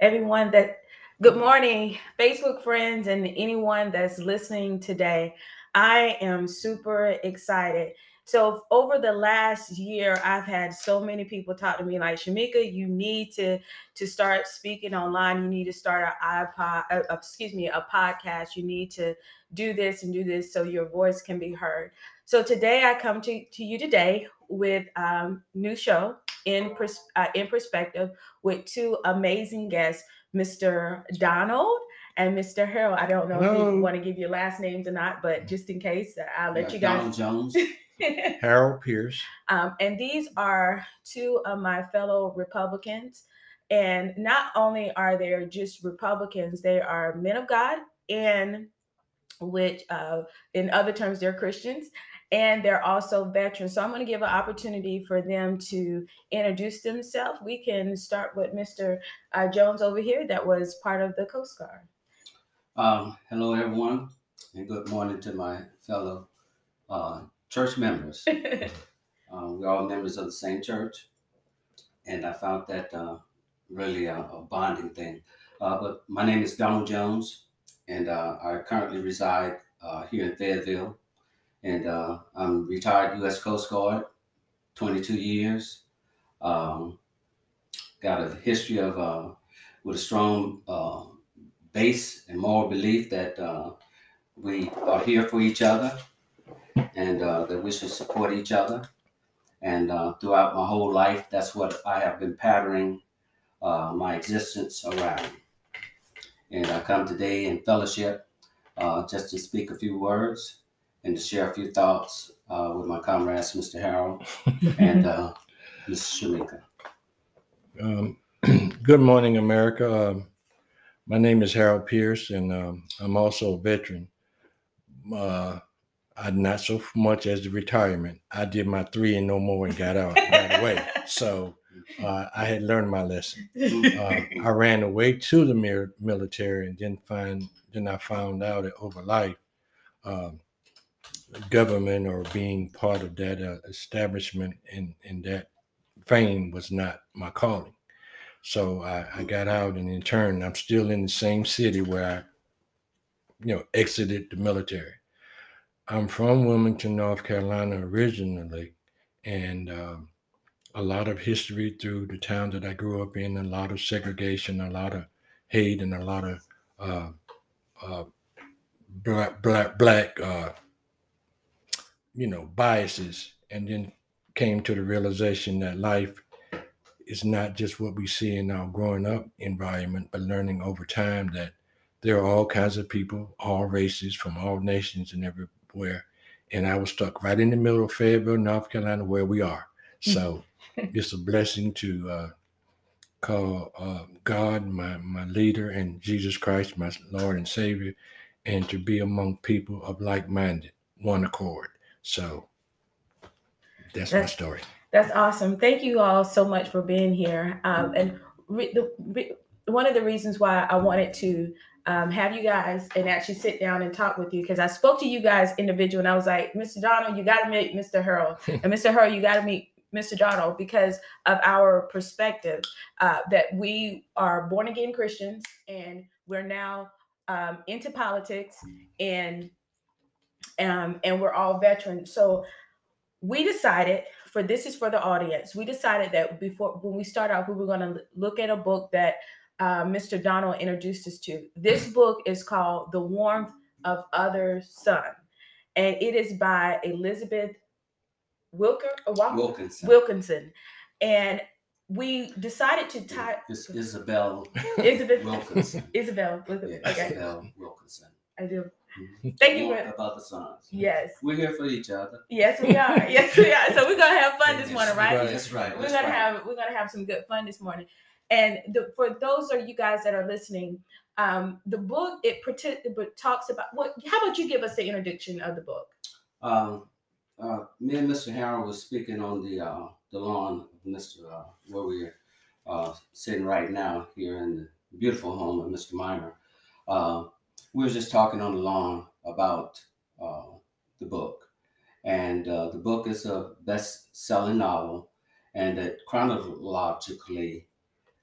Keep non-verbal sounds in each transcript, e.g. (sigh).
everyone that good morning, Facebook friends, and anyone that's listening today. I am super excited. So over the last year, I've had so many people talk to me like, Shamika, you need to to start speaking online. You need to start an iPod, uh, uh, excuse me, a podcast. You need to do this and do this so your voice can be heard. So today I come to, to you today with um, new show in pers- uh, in perspective with two amazing guests, Mr. Donald and Mr. Harold. I don't know Hello. if you want to give your last names or not, but just in case, I'll let yeah, you guys. Donald Jones. (laughs) Harold Pierce. Um, and these are two of my fellow Republicans. And not only are they just Republicans, they are men of God, and which, uh, in other terms, they're Christians, and they're also veterans. So I'm going to give an opportunity for them to introduce themselves. We can start with Mr. Uh, Jones over here, that was part of the Coast Guard. Um, hello, everyone, and good morning to my fellow uh, church members. (laughs) um, we're all members of the same church, and I found that uh, really a, a, bonding thing. Uh, but my name is Donald Jones, and uh, I currently reside uh, here in Fayetteville, and uh, I'm retired U.S. Coast Guard, 22 years. Um, got a history of uh, with a strong base and moral belief that we are here for each other and uh, that we should support each other. And uh, throughout my whole life, that's what I have been patterning uh, my existence around. And I come today in fellowship uh, just to speak a few words and to share a few thoughts uh, with my comrades, Mr. Harold (laughs) and uh, Ms. Shamika. Um, (clears throat) good morning, America. Um, my name is Harold Pierce, and um, I'm also a veteran. Uh, I not so much as the retirement. I did my three and no more and got out right away. So uh, I had learned my lesson. (laughs) Uh, I ran away to the military and then find then I found out that over life, um, government or being part of that uh, establishment and and that fame was not my calling. So I, I got out and in turn I'm still in the same city where I, you know, exited the military. I'm from Wilmington, North Carolina originally, and uh, a lot of history through the town that I grew up in, a lot of segregation, a lot of hate, and a lot of uh, uh, black, black, black uh, you know, biases. And then came to the realization that life is not just what we see in our growing up environment, but learning over time that there are all kinds of people, all races from all nations and everywhere. and I was stuck right in the middle of Fayetteville, North Carolina, where we are. So it's a blessing to uh, call uh, God my my leader and Jesus Christ my Lord and Savior, and to be among people of like minded, one accord. So that's, that's, my story. That's awesome. Thank you all so much for being here. Um, and re- the, re- one of the reasons why I wanted to um, have you guys and actually sit down and talk with you because I spoke to you guys individual and I was like, Mr. Donald, you got to meet Mr. Harold, (laughs) and Mr. Harold, you got to meet Mr. Donald because of our perspective uh, that we are born again Christians and we're now um, into politics and um, and we're all veterans. So we decided for this is for the audience. We decided that before when we start out, we were going to look at a book that uh, Mr. Donald introduced us to. This book is called The Warmth of Other Sun, and it is by Elizabeth Wilker, uh, Wilkinson. Wilkinson. And we decided to type. It's Isabel. Isabel Wilkinson. Isabel. Wilkinson. Yeah, okay. Isabel Wilkinson. I do. Mm-hmm. Thank you for about the sons. Yes. We're here for each other. Yes, we are. (laughs) yes, we are. So we're gonna have fun this morning, right? That's right. We're gonna have we're gonna have some good fun this morning. And the, for those of you guys that are listening, um, the book it protect, but talks about what. How about you give us the introduction of the book? Um, uh, me and Mr. Harold was speaking on the uh, the lawn of Mr. Uh, where we're uh, sitting right now here in the beautiful home of Mr. Miner. We were just talking on the lawn about uh, the book, and uh, the book is a best-selling novel, and it chronologically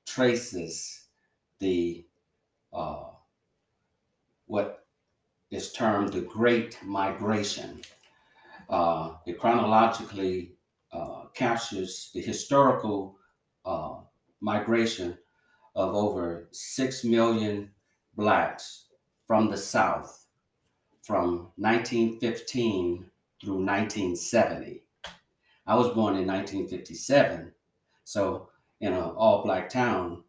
traces the uh, what is termed the Great Migration. Uh, it chronologically uh, captures the historical uh, migration of over 6 million blacks from the South from 1915 through 1970. I was born in 1957, so in an all black town.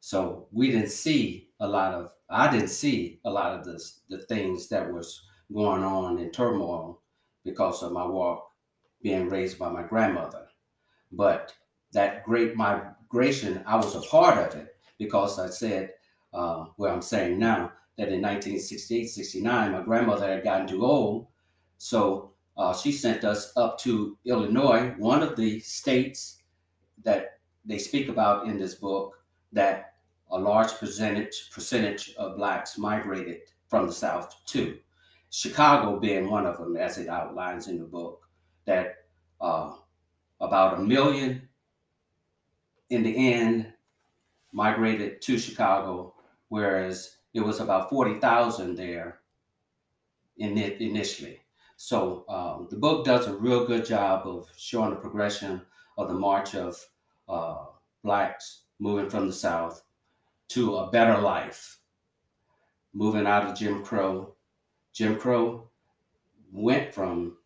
So we didn't see a lot of, I didn't see a lot of the, the things that was going on in turmoil because of my walk being raised by my grandmother. But that great migration, I was a part of it because I said, uh, I'm saying now, that in 1968, 69, my grandmother had gotten too old. So uh, she sent us up to Illinois, one of the states that they speak about in this book that a large percentage percentage of blacks migrated from the south to chicago being one of them as it outlines in the book that uh, about a million in the end migrated to chicago whereas it was about 40000 there in it initially so um, the book does a real good job of showing the progression of the march of uh, blacks moving from the South to a better life, moving out of Jim Crow. Jim Crow went from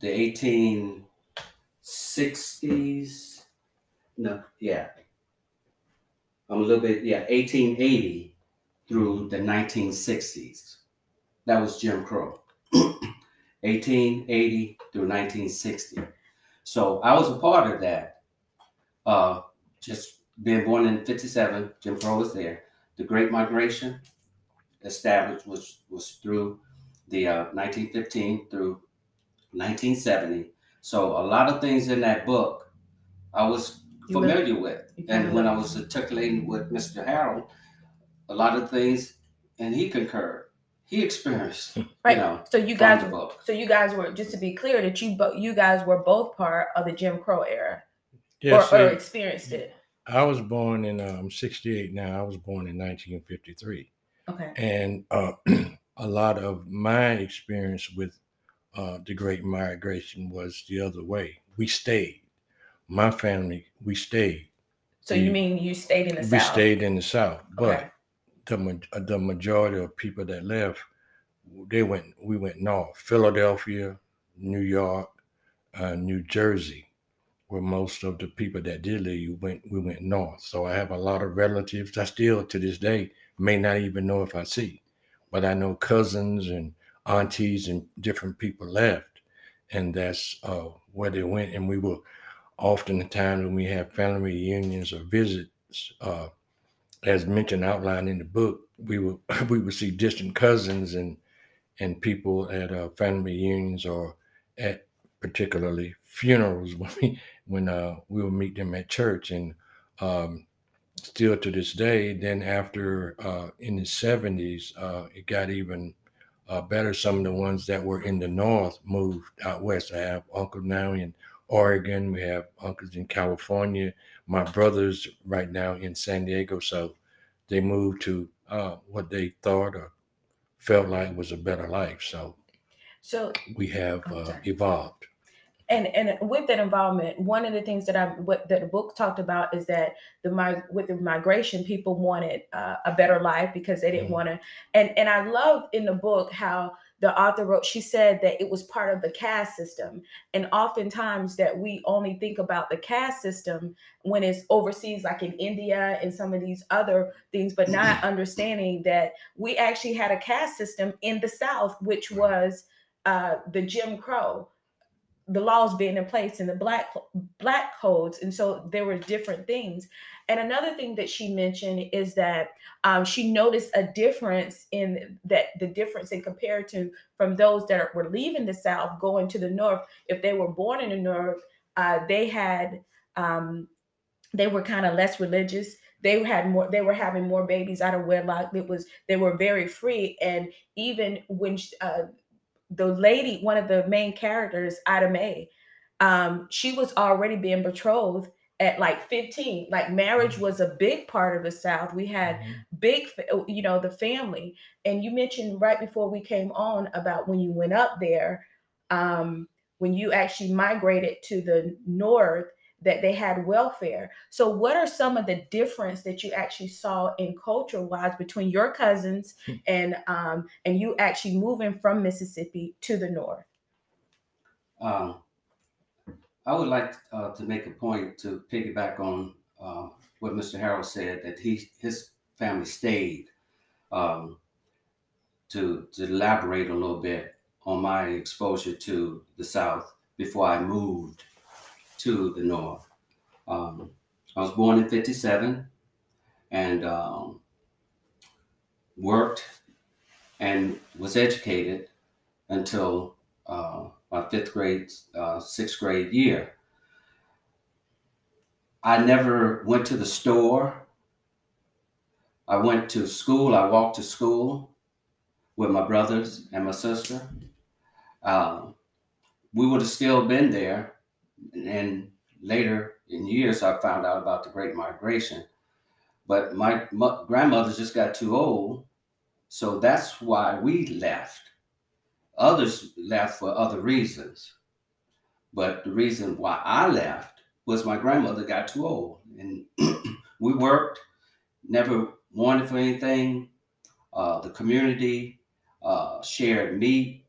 the 1860s, no, yeah, I'm a little bit, yeah, 1880 through the 1960s. That was Jim Crow. (clears throat) 1880 through 1960. So I was a part of that. Uh, just being born in 57, Jim Crow was there. The Great Migration established was, was through the uh, 1915 through 1970. So a lot of things in that book I was familiar with. And when I was articulating with Mr. Harold, a lot of things, and he concurred. He experienced, right. You know, so you guys, so you guys were just to be clear that you both, you guys were both part of the Jim Crow era, yes, or, or experienced it. I was born in I'm um 68 now. I was born in 1953. Okay. And uh, (clears throat) a lot of my experience with uh, the Great Migration was the other way. We stayed. My family, we stayed. So the, you mean you stayed in the we South? We stayed in the South, but okay. The the majority of people that left, they went. We went north. Philadelphia, New York, uh, New Jersey where most of the people that did leave went we went north. So I have a lot of relatives I still to this day may not even know if I see. But I know cousins and aunties and different people left. And that's uh, where they went. And we will often the time when we have family reunions or visits, uh, as mentioned outlined in the book, we would (laughs) we would see distant cousins and and people at uh, family reunions or at particularly funerals (laughs) when we when uh, we would meet them at church. And um, still to this day then after uh, in the 70s uh, it got even uh, better. Some of the ones that were in the north moved out west. I have uncles now in oregon. We have uncles in california my brothers right now in san diego so they moved to uh, what they thought or felt like was a better life so so we have uh, evolved and and with that involvement, one of the things that I what that the book talked about is that the my with the migration, people wanted uh, a better life because they didn't mm-hmm. want to. And and I love in the book how the author wrote. She said that it was part of the caste system, and oftentimes that we only think about the caste system when it's overseas, like in India and some of these other things, but not mm-hmm. understanding that we actually had a caste system in the South, which was uh, the Jim Crow the laws being in place and the black black codes. And so there were different things. And another thing that she mentioned is that um, she noticed a difference in that the difference in compared to from those that were leaving the south going to the north. If they were born in the north uh, they had um, they were kind of less religious. They had more they were having more babies out of wedlock. It was they were very free. And even when uh, the lady, one of the main characters, Ida Mae, um, she was already being betrothed at like 15 like marriage Mm-hmm. was a big part of the south. We had big fa- uh, you know the family. And you mentioned right before we came on about when you went up there um when you actually migrated to the north that they had welfare so what are some of the difference that you actually saw in culture wise between your cousins Hmm. and um and you actually moving from mississippi to the north Um, I would like uh, to make a point to piggyback on uh, what Mr. Harold said that he his family stayed. Um, to to elaborate a little bit on my exposure to the South before I moved to the North. Um, I was born in '57 and um, worked and was educated until uh, my fifth grade, uh, sixth grade year. I never went to the store. I went to school. I walked to school with my brothers and my sister. Um, we would have still been there. And later in years, I found out about the Great Migration. But my, my grandmother just got too old. So that's why we left. Others left for other reasons. But the reason why I left was my grandmother got too old. And (clears throat) we worked, never wanted for anything. Uh, the community uh, shared meat,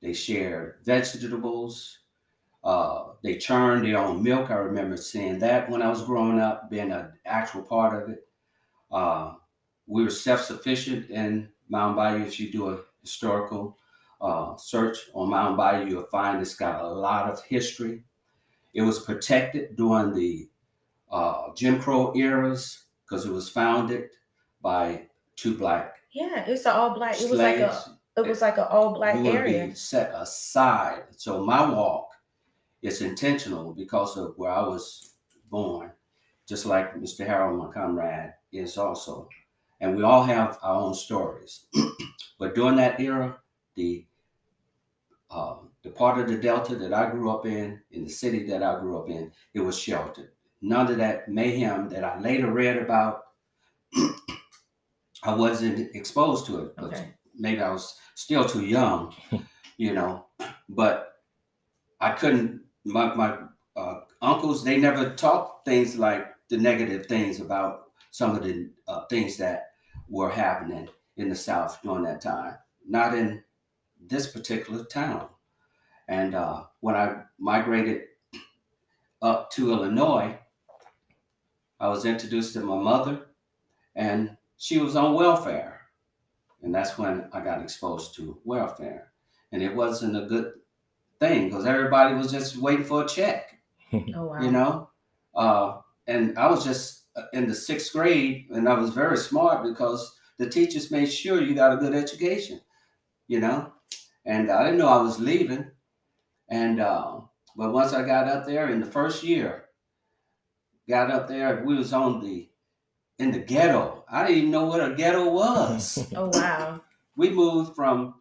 they shared vegetables, uh, they churned their own milk. I remember seeing that when I was growing up, being an actual part of it. Uh, we were self sufficient in Mound Bayou. If you do a historical uh, search on Mound Bayou, you'll find it's got a lot of history. It was protected during the uh, Jim Crow eras because it was founded by two black yeah it's an all black it was like a it was like an all black area set aside. So my walk is intentional because of where I was born, just like Mr. Harold, my comrade, is also. And we all have our own stories. (clears throat) but during that era, the uh, the part of the Delta that I grew up in, in the city that I grew up in, it was sheltered. None of that mayhem that I later read about, (clears throat) I wasn't exposed to it. But okay maybe I was still too young, you know, but I couldn't, my, my uh, uncles, they never talked things like the negative things about some of the uh, things that were happening in the South during that time, not in this particular town. And uh, when I migrated up to Illinois, I was introduced to my mother, and she was on welfare. And that's when I got exposed to welfare. And it wasn't a good thing because everybody was just waiting for a check, (laughs) oh wow you know? Uh, and I was just uh, in the sixth grade and I was very smart because the teachers made sure you got a good education, you know? And I didn't know I was leaving. And, uh, but once I got up there in the first year, got up there, we was on the, in the ghetto. I didn't even know what a ghetto was (laughs) oh wow we moved from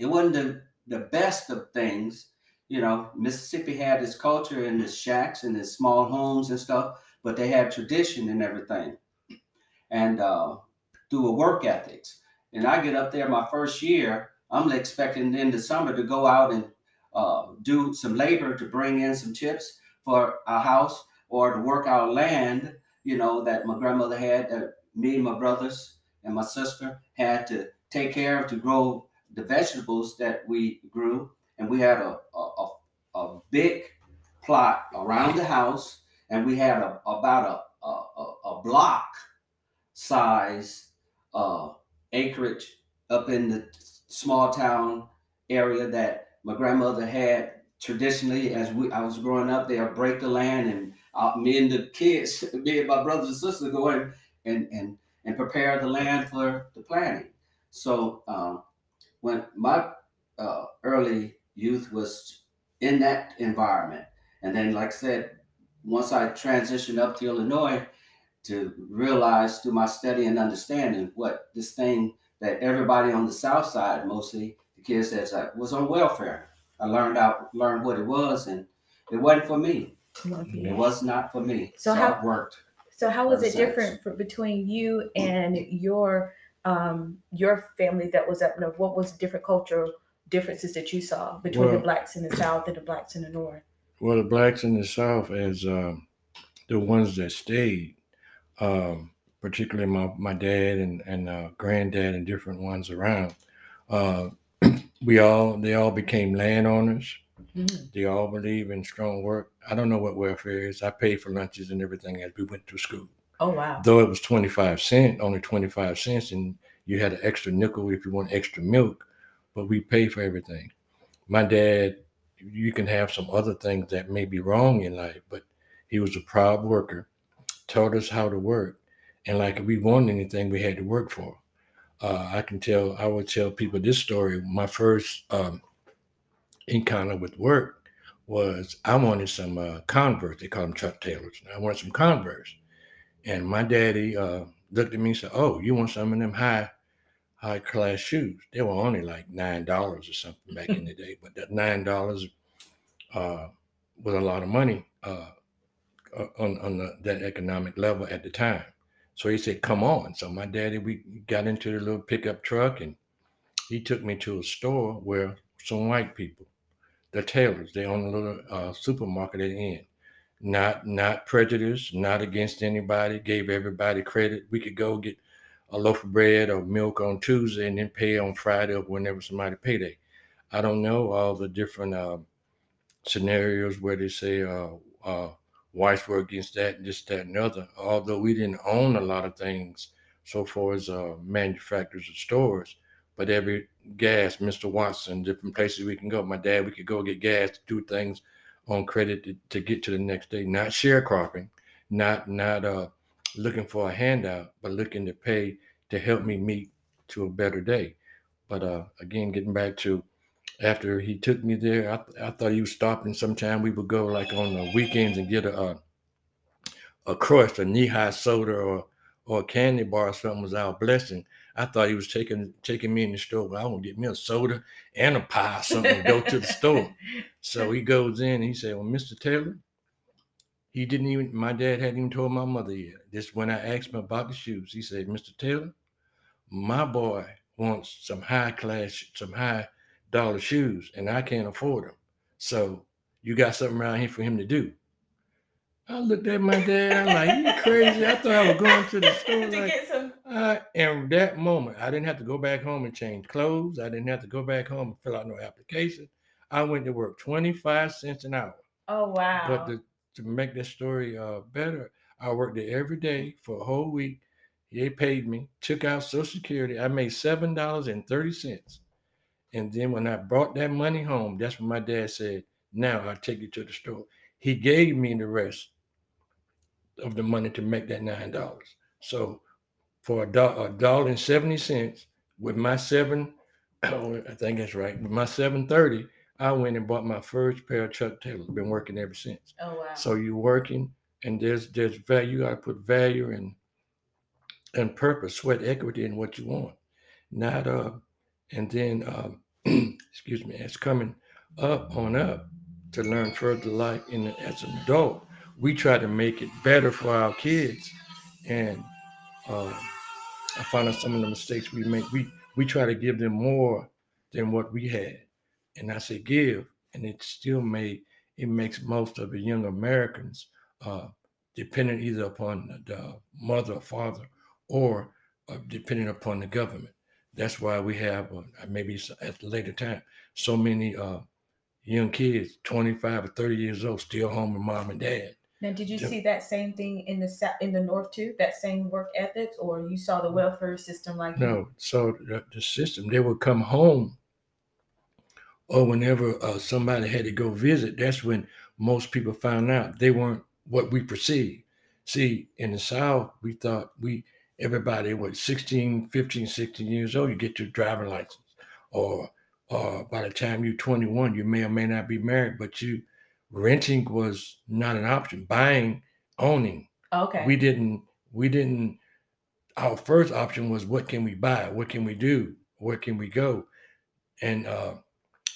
it wasn't the, the best of things. You know mississippi had its culture and its shacks and its small homes and stuff but they had tradition and everything. And uh, through a work ethics. And i get up there my first year i'm expecting in the summer to go out and uh, do some labor to bring in some chips for our house or to work our land you know that my grandmother had that me and my brothers and my sister had to take care of to grow the vegetables that we grew. And we had a, a, a, a big plot around the house, and we had a, about a, a, a block size uh, acreage up in the small town area that my grandmother had traditionally as we I was growing up. They'll break the land, and uh, me and the kids, (laughs) me and my brothers and sisters, go in and and and prepare the land for the planting. So um, when my uh, early youth was in that environment, and then like I said, once I transitioned up to Illinois to realize through my study and understanding what this thing that everybody on the South Side, mostly the kids that was on welfare. I learned out learned what it was, and it wasn't for me. 1 p.m. It was not for me. So So, how- I worked. So how was it different for, between you and your um your family that was up north? What was the different cultural differences that you saw between the blacks in the south and the blacks in the north? Well, the blacks in the South, as um, the ones that stayed, um, particularly my, my dad and, and uh, granddad and different ones around, uh, (clears throat) we all they all became landowners. Mhm. They all believe in strong work. I don't know what welfare is. I paid for lunches and everything as we went to school. Oh wow. Though it was 25 cent, only 25 cents, and you had an extra nickel if you want extra milk, but we pay for everything. My dad, you can have some other things that may be wrong in life, but he was a proud worker, taught us how to work, and like if we wanted anything, we had to work for. Uh, I can tell, I would tell people this story. My first um, encounter with work was I wanted some uh, Converse. They call them Chuck Taylors. I wanted some Converse. And my daddy uh, looked at me and said, "Oh, you want some of them high, high class shoes? They were only like nine dollars or something back in the (laughs) day, but that nine dollars uh, was a lot of money uh, on on the, that economic level at the time." So he said, "Come on." So my daddy, we got into the little pickup truck, and he took me to a store where some white people, the Taylors, they own a little uh, supermarket at the end not not prejudiced, not against anybody, gave everybody credit. We could go get a loaf of bread or milk on Tuesday and then pay on Friday or whenever somebody payday. I don't know all the different uh, scenarios where they say uh, uh, whites were against that, and this, that, and other. Although we didn't own a lot of things so far as uh, manufacturers or stores, but every gas, Mr. Watson, different places we can go. My dad, we could go get gas to do things on credit to, to get to the next day, not sharecropping, not not uh looking for a handout, but looking to pay to help me meet to a better day. But uh again, getting back to after he took me there, I, I thought he was stopping sometime we would go like on the weekends and get a a, a crust, a Nehi soda or or a candy bar or something was our blessing. I thought he was taking taking me in the store. Well, I want to get me a soda and a pie or something go to the store. So he goes in and he said, Well, Mr. Taylor, he didn't even, my dad hadn't even told my mother yet. This when I asked him about the shoes. He said, Mr. Taylor, my boy wants some high class, some high dollar shoes, and I can't afford them. So you got something around here for him to do. I looked at my dad, I'm like, you crazy. I thought I was going to the (laughs) store. to Like, get some. Uh, and that moment, I didn't have to go back home and change clothes. I didn't have to go back home and fill out no application. I went to work 25 cents an hour. Oh wow. But the, to make this story uh, better, I worked there every day for a whole week. They paid me, took out Social Security. I made seven dollars and thirty cents. And then when I brought that money home, that's when my dad said, "Now I'll take you to the store." He gave me the rest of the money to make that nine dollars. So for a dollar, a dollar and seventy cents with my seven, oh, (clears throat) I think that's right, with my seven thirty, I went and bought my first pair of Chuck Taylors. Been working ever since. oh wow. So you're working, and there's there's value. You got to put value and and purpose, sweat equity in what you want, not uh. And then, um, (clears throat) excuse me, it's coming up on up to learn further life in the, as an adult, we try to make it better for our kids, and uh, I find out some of the mistakes we make. We we try to give them more than what we had, and I say give, and it still made it makes most of the young Americans uh, dependent either upon the mother or father or uh, dependent upon the government. That's why we have uh, maybe at a later time so many uh, young kids, 25 or 30 years old, still home with mom and dad. Now, did you Yep. see that same thing in the south, in the north too? That same work ethics, or you saw the welfare system like No, so the, the system they would come home, or whenever uh, somebody had to go visit, that's when most people found out they weren't what we perceived. See, in the South, we thought we everybody was 16, 15, 16 years old, you get your driving license, or or by the time you're 21, you may or may not be married, but you renting was not an option. Buying, owning Okay. we didn't we didn't our first option was what can we buy what can we do where can we go and uh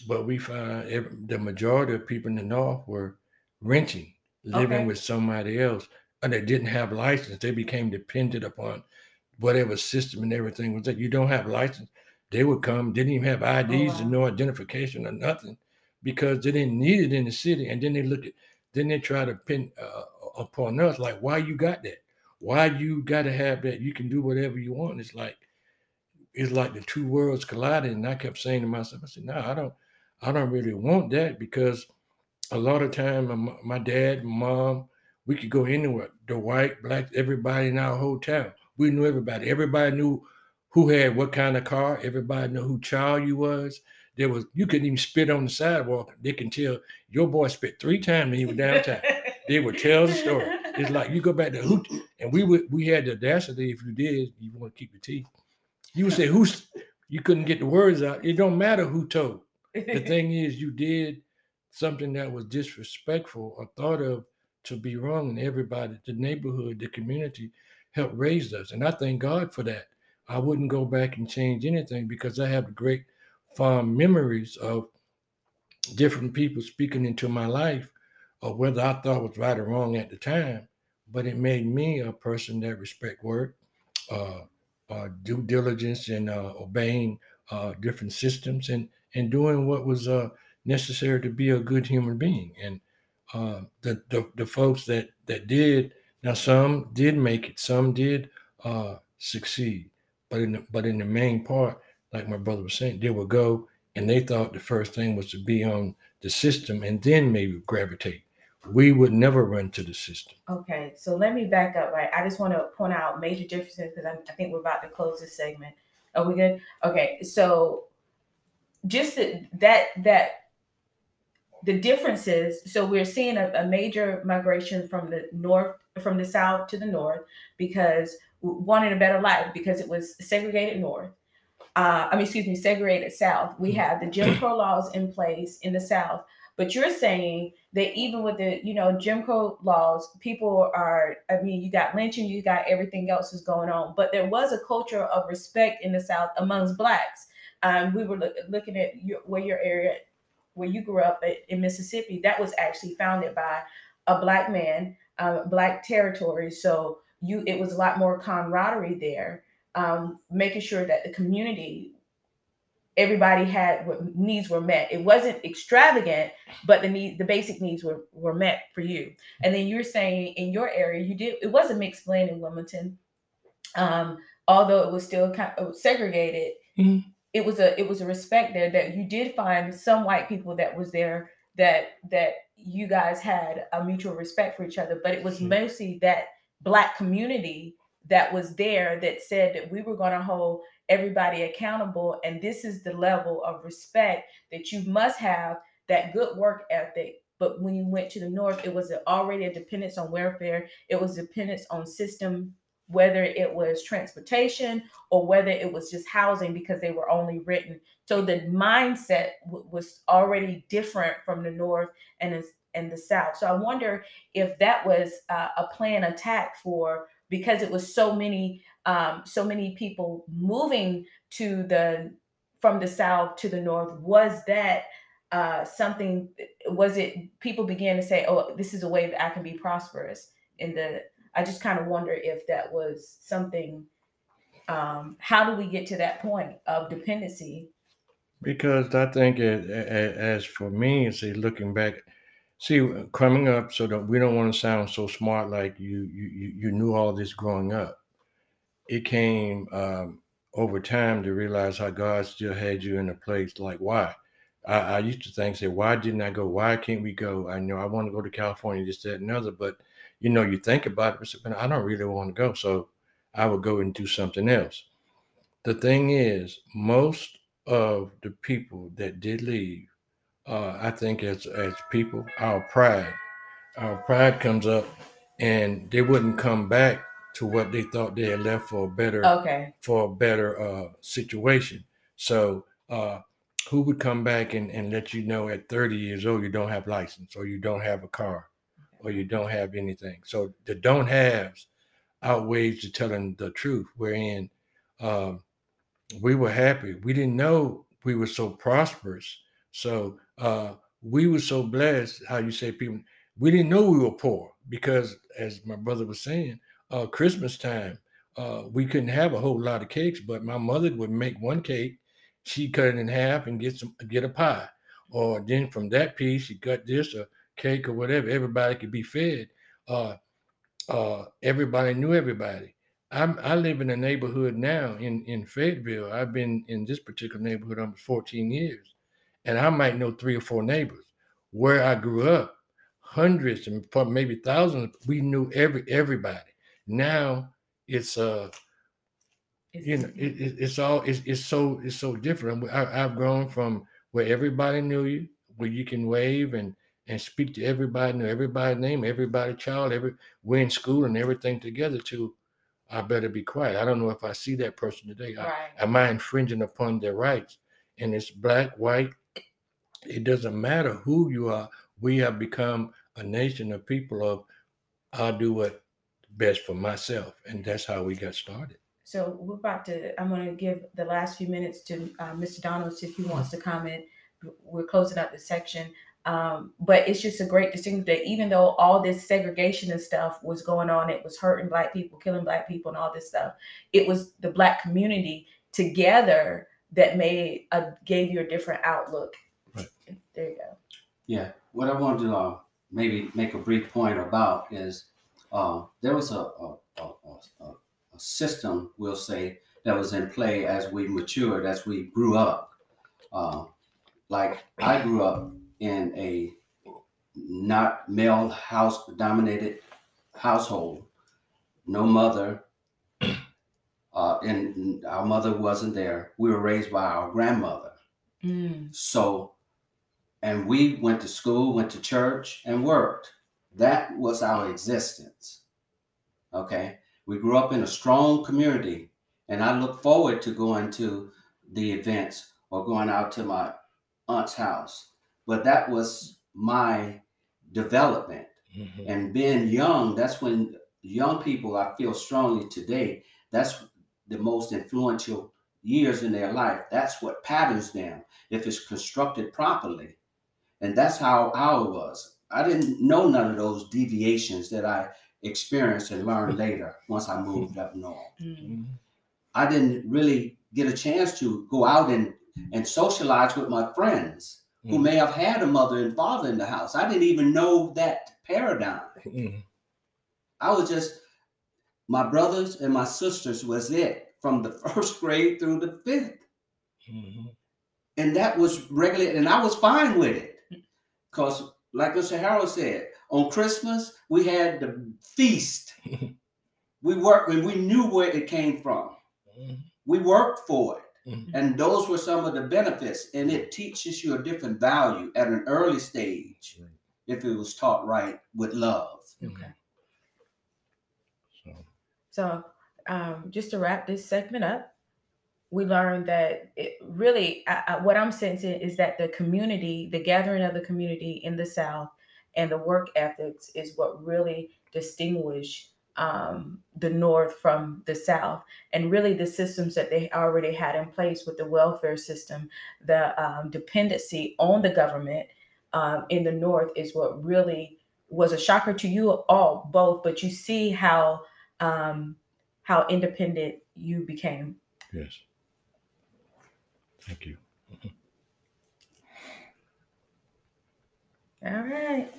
but we found ev- the majority of people in the north were renting living Okay. with somebody else and they didn't have license. They became dependent upon whatever system and everything was that you don't have license. They would come, didn't even have IDs wow. and no identification or nothing because they didn't need it in the city. And then they look at, then they try to pin uh, upon us like, why you got that? Why you got to have that? You can do whatever you want. It's like, it's like the two worlds collided. And I kept saying to myself, I said, no, I don't, I don't really want that because a lot of time my, my dad, mom, we could go anywhere. The white, black, everybody in our whole town. We knew everybody. Everybody knew who had what kind of car. Everybody knew who child you was. There was you couldn't even spit on the sidewalk. They can tell your boy spit three times when he was downtown. (laughs) they would tell the story. It's like you go back to who, and we would we had the audacity. If you did, you want to keep your teeth. You would say who's. You couldn't get the words out. It don't matter who told. The (laughs) thing is, you did something that was disrespectful or thought of to be wrong, and everybody, the neighborhood, the community, helped raise us, and I thank God for that. I wouldn't go back and change anything because I have a great fond memories of different people speaking into my life of whether I thought was right or wrong at the time, but it made me a person that respect work, uh, uh, due diligence, and uh, obeying uh, different systems and and doing what was uh, necessary to be a good human being. And uh, the, the the folks that that did now, some did make it, some did succeed, but in the, but in the main part, like my brother was saying, they would go and they thought the first thing was to be on the system and then maybe gravitate. We would never run to the system. Okay, so let me back up, right? I just want to point out major differences because I, think we're about to close this segment. Are we good? Okay, so just that that the differences. So we're seeing a, a major migration from the north, from the south to the north, because wanted a better life because it was segregated north. Uh, I mean, excuse me, segregated south. We have the Jim Crow (clears throat) laws in place in the south, but you're saying that even with the you know Jim Crow laws, people are. I mean, you got lynching, you got everything else is going on, but there was a culture of respect in the South amongst blacks. Um, we were look, looking at your, where your area, where you grew up at, in Mississippi. That was actually founded by a black man, uh, black territory. So you, it was a lot more camaraderie there, um, making sure that the community everybody had what needs were met. It wasn't extravagant, but the need the basic needs were were met for you. And then you're saying in your area you did it was a mixed blend in Wilmington. Um, although it was still kind of segregated, Mhm. it was a it was a respect there that you did find some white people that was there that that you guys had a mutual respect for each other, but it was Mhm. mostly that black community that was there that said that we were going to hold everybody accountable and this is the level of respect that you must have that good work ethic. But when you went to the north it was already a dependence on welfare. It was dependence on system whether it was transportation or whether it was just housing because they were only written so the mindset w- was already different from the north and and the south. So i wonder if that was uh, a plan attack for because it was so many um, so many people moving to the from the south to the north was that uh, something was it people began to say oh this is a way that i can be prosperous in the i just kind of wonder if that was something um, how do we get to that point of dependency? Because I think, it, as for me, see, looking back, see, coming up, so that we don't want to sound so smart, like you you you you knew all this growing up. It came um, over time to realize how God still had you in a place. Like, why? I, I used to think, say, why didn't I go? Why can't we go? I know I want to go to California, this, that, and other, but you know, you think about it, but I don't really want to go, so I would go and do something else. The thing is, most of the people that did leave, uh, I think as as people, our pride, our pride comes up, and they wouldn't come back to what they thought they had left for a better okay for a better uh, situation. So uh, who would come back and, and let you know at 30 years old you don't have license or you don't have a car or you don't have anything. So the don't haves outweighs the telling the truth. Wherein um, we were happy. We didn't know we were so prosperous. So uh, we were so blessed. How you say people we didn't know we were poor because, as my brother was saying, uh, Christmas time, uh, we couldn't have a whole lot of cakes, but my mother would make one cake, she cut it in half and get some get a pie, or then from that piece she cut this a cake or whatever. Everybody could be fed. Uh, uh, everybody knew everybody. I'm, I live in a neighborhood now in in Fayetteville. I've been in this particular neighborhood almost 14 years, and I might know three or four neighbors. Where I grew up, hundreds and maybe thousands, we knew every everybody. Now it's uh you know it, it, it's all it's, it's so it's so different I, i've grown from where everybody knew you where you can wave and and speak to everybody know everybody's name everybody child every we're in school and everything together to i better be quiet i don't know if i see that person today I, right. am i infringing upon their rights and it's black white it doesn't matter who you are we have become a nation of people of i'll do what best for myself and that's how we got started So we're about to. I'm going to give the last few minutes to uh, Mr. Donalds if he wants to comment. We're closing up the section, um, but it's just a great distinction that even though all this segregation and stuff was going on, it was hurting black people, killing black people, and all this stuff. It was the black community together that made a gave you a different outlook. Right. There you go. Yeah, what I wanted to uh, maybe make a brief point about is uh, there was a, a, a, a, a system, we'll say, that was in play as we matured, as we grew up. Uh, like I grew up in a not male house dominated household, no mother. Uh, and our mother wasn't there. We were raised by our grandmother. Mm, So, and we went to school, went to church, and worked. That was our existence. Okay. We grew up in a strong community, and I look forward to going to the events or going out to my aunt's house. But that was my development. Mhm. And being young, that's when young people, I feel strongly today, that's the most influential years in their life. That's what patterns them if it's constructed properly. And that's how ours was. I didn't know none of those deviations that I experienced and learned later once I moved up north. mm, Mhm. I didn't really get a chance to go out and, and socialize with my friends who Mhm. may have had a mother and father in the house. I didn't even know that paradigm. Mhm. I was just my brothers and my sisters was it from the (laughs) first grade through the fifth. Mhm. And that was regular, and I was fine with it. Because, like Mr. Harold said, on Christmas, we had the feast. (laughs) we worked and we knew where it came from. Mhm. We worked for it. Mhm. And those were some of the benefits. And it teaches you a different value at an early stage Right. if it was taught right with love. Okay. So, So, um, just to wrap this segment up, we learned that it really, I, I, what I'm sensing is that the community, the gathering of the community in the South, and the work ethics is what really distinguish um, the North from the South, and really the systems that they already had in place with the welfare system, the um, dependency on the government um, in the North is what really was a shocker to you all both. But you see how um, how independent you became. yes. Thank you. All right.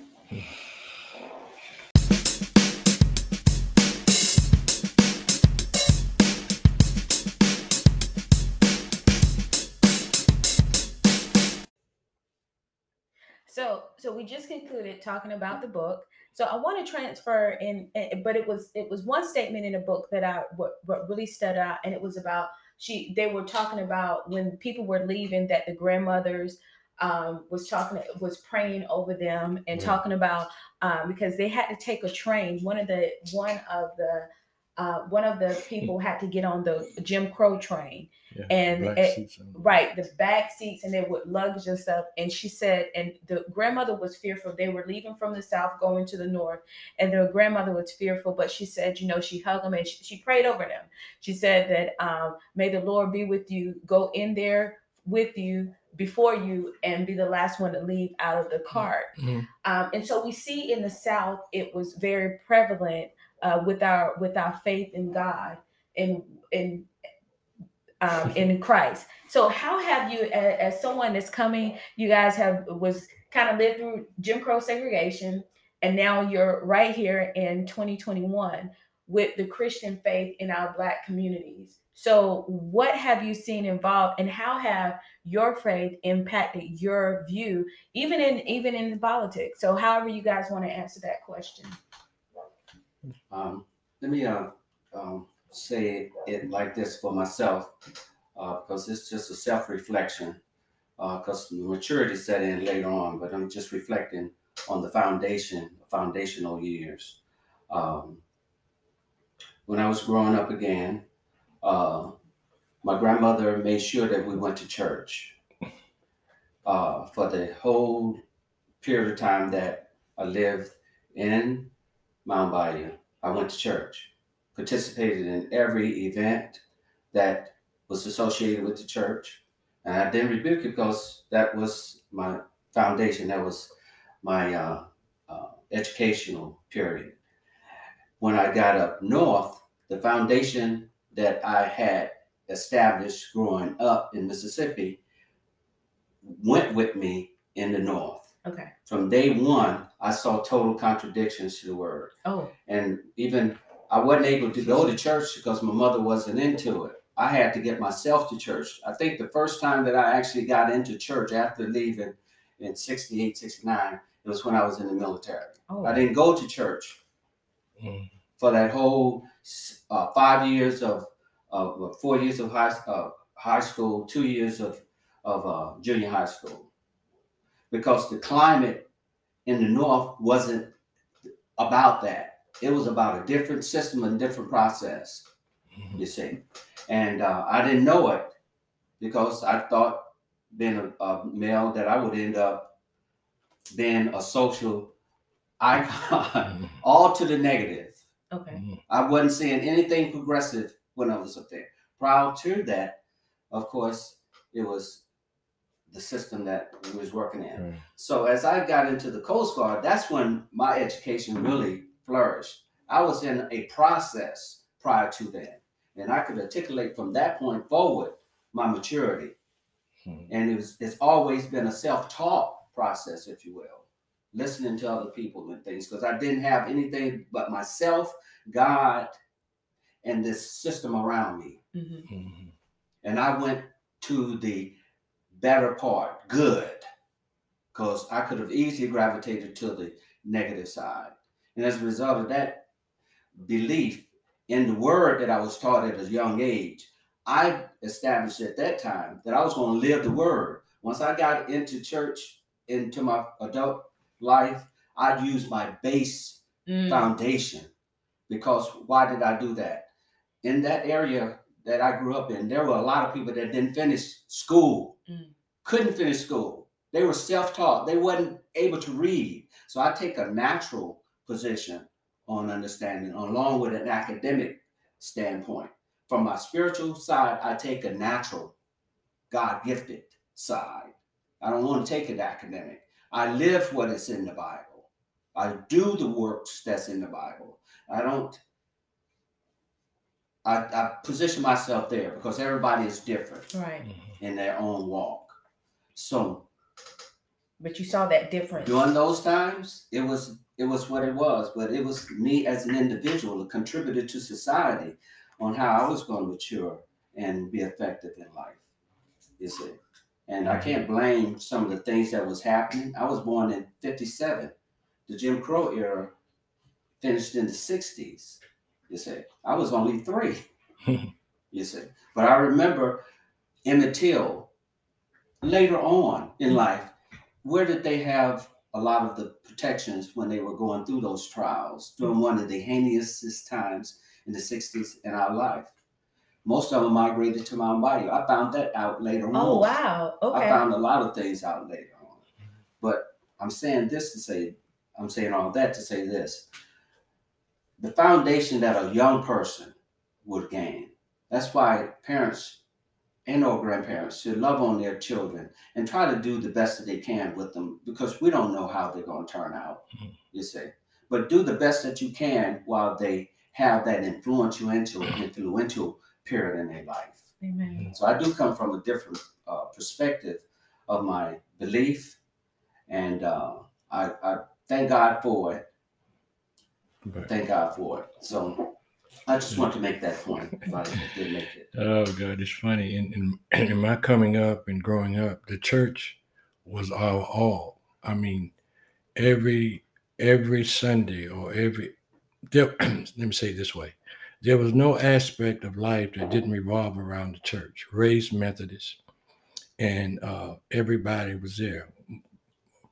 So, so we just concluded talking about the book. So I want to transfer in, eh, but it was it was one statement in a book that I what, what really stood out, and it was about she. They were talking about when people were leaving that the grandmothers um, was talking was praying over them and Right. talking about um, because they had to take a train. One of the one of the uh, one of the people had to get on the Jim Crow train, Yeah. And Black it- suits on. right the back seats and they would luggage and stuff and she said and the grandmother was fearful they were leaving from the south going to the north and the grandmother was fearful but she said you know she hugged them and she, she prayed over them she said that um, may the lord be with you go in there with you before you and be the last one to leave out of the cart. Mhm. Um, and so we see in the South, it was very prevalent uh, with our with our faith in God and in um, (laughs) in Christ. So how have you, as, as someone that's coming, you guys have was kind of lived through Jim Crow segregation, and now you're right here in 2021 with the Christian faith in our Black communities. So, what have you seen involved, and how have your faith impacted your view, even in even in politics? So, however you guys want to answer that question. Um, let me uh, um, say it like this for myself, uh, because it's just a self-reflection. Because the maturity set in later on, but I'm just reflecting on the foundation, foundational years. Um, when I was growing up again, uh, my grandmother made sure that we went to church uh, for the whole period of time that I lived in Mound Bayou. I went to church, participated in every event that was associated with the church. And I didn't rebuke it because that was my foundation. That was my uh, uh, educational period. When I got up north, the foundation that I had established growing up in Mississippi went with me in the north. Okay. From day one, I saw total contradictions to the word Oh. and even I wasn't able to go to church because my mother wasn't into it. I had to get myself to church. I think the first time that I actually got into church after leaving in 68, 69, it was when I was in the military. Oh. I didn't go to church Mm. for that whole uh, five years of, of uh, four years of high, uh, high school, two years of, of uh, junior high school, because the climate in the North wasn't about that. It was about a different system and different process, Mhm. you see. And uh, I didn't know it because I thought being a, a male that I would end up being a social icon, Mhm. (laughs) all to the negative. Okay. Mhm. I wasn't seeing anything progressive when I was up there. Prior to that, of course, it was the system that we was working in. Right. So as I got into the Coast Guard, that's when my education really flourished. I was in a process prior to that, and I could articulate from that point forward my maturity. Mhm. And it was it's always been a self-taught process, if you will, listening to other people and things, because I didn't have anything but myself, God, and this system around me. hmm Mhm. And I went to the better part, good, because I could have easily gravitated to the negative side. And as a result of that belief in the word that I was taught at a young age, I established at that time that I was going to live the word. Once I got into church, into my adult life, I used my base Mm. foundation. Because why did I do that? In that area that I grew up in, there were a lot of people that didn't finish school, Mm. couldn't finish school. They were self-taught. They wasn't able to read. So I take a natural position on understanding, along with an academic standpoint. From my spiritual side, I take a natural, God-gifted side. I don't want to take it academic. I live what is in the Bible. I do the works that's in the Bible. I don't. I, I position myself there because everybody is different Right. Mhm. in their own walk. So But you saw that difference. during those times, it was it was what it was. But it was me as an individual, a contributor to society, on how I was going to mature and be effective in life. You see, and I can't blame some of the things that was happening. I was born in '57. The Jim Crow era finished in the '60s. You see, I was only three. (laughs) you see, but I remember Emmett Till later on in life where did they have a lot of the protections when they were going through those trials during one of the heinousest times in the 60s in our life? Most of them migrated to Mound Bayou. I found that out later Oh on. Oh, wow. Okay. I found a lot of things out later on. But I'm saying this to say, I'm saying all that to say this. The foundation that a young person would gain. That's why parents and or grandparents should love on their children and try to do the best that they can with them because we don't know how they're going to turn out, Mhm. you see. But do the best that you can while they have that influential, influential period in their life. Amen. So I do come from a different uh, perspective of my belief, and uh, I, I thank God for it. But, Thank God for it. So I just want to make that point. If I did make it. oh God, it's funny. In, in (clears throat) in my coming up and growing up, the church was our all. I mean, every every Sunday or every there, (clears throat) let me say it this way. There was no aspect of life that didn't revolve around the church. Raised Methodist, and uh, everybody was there.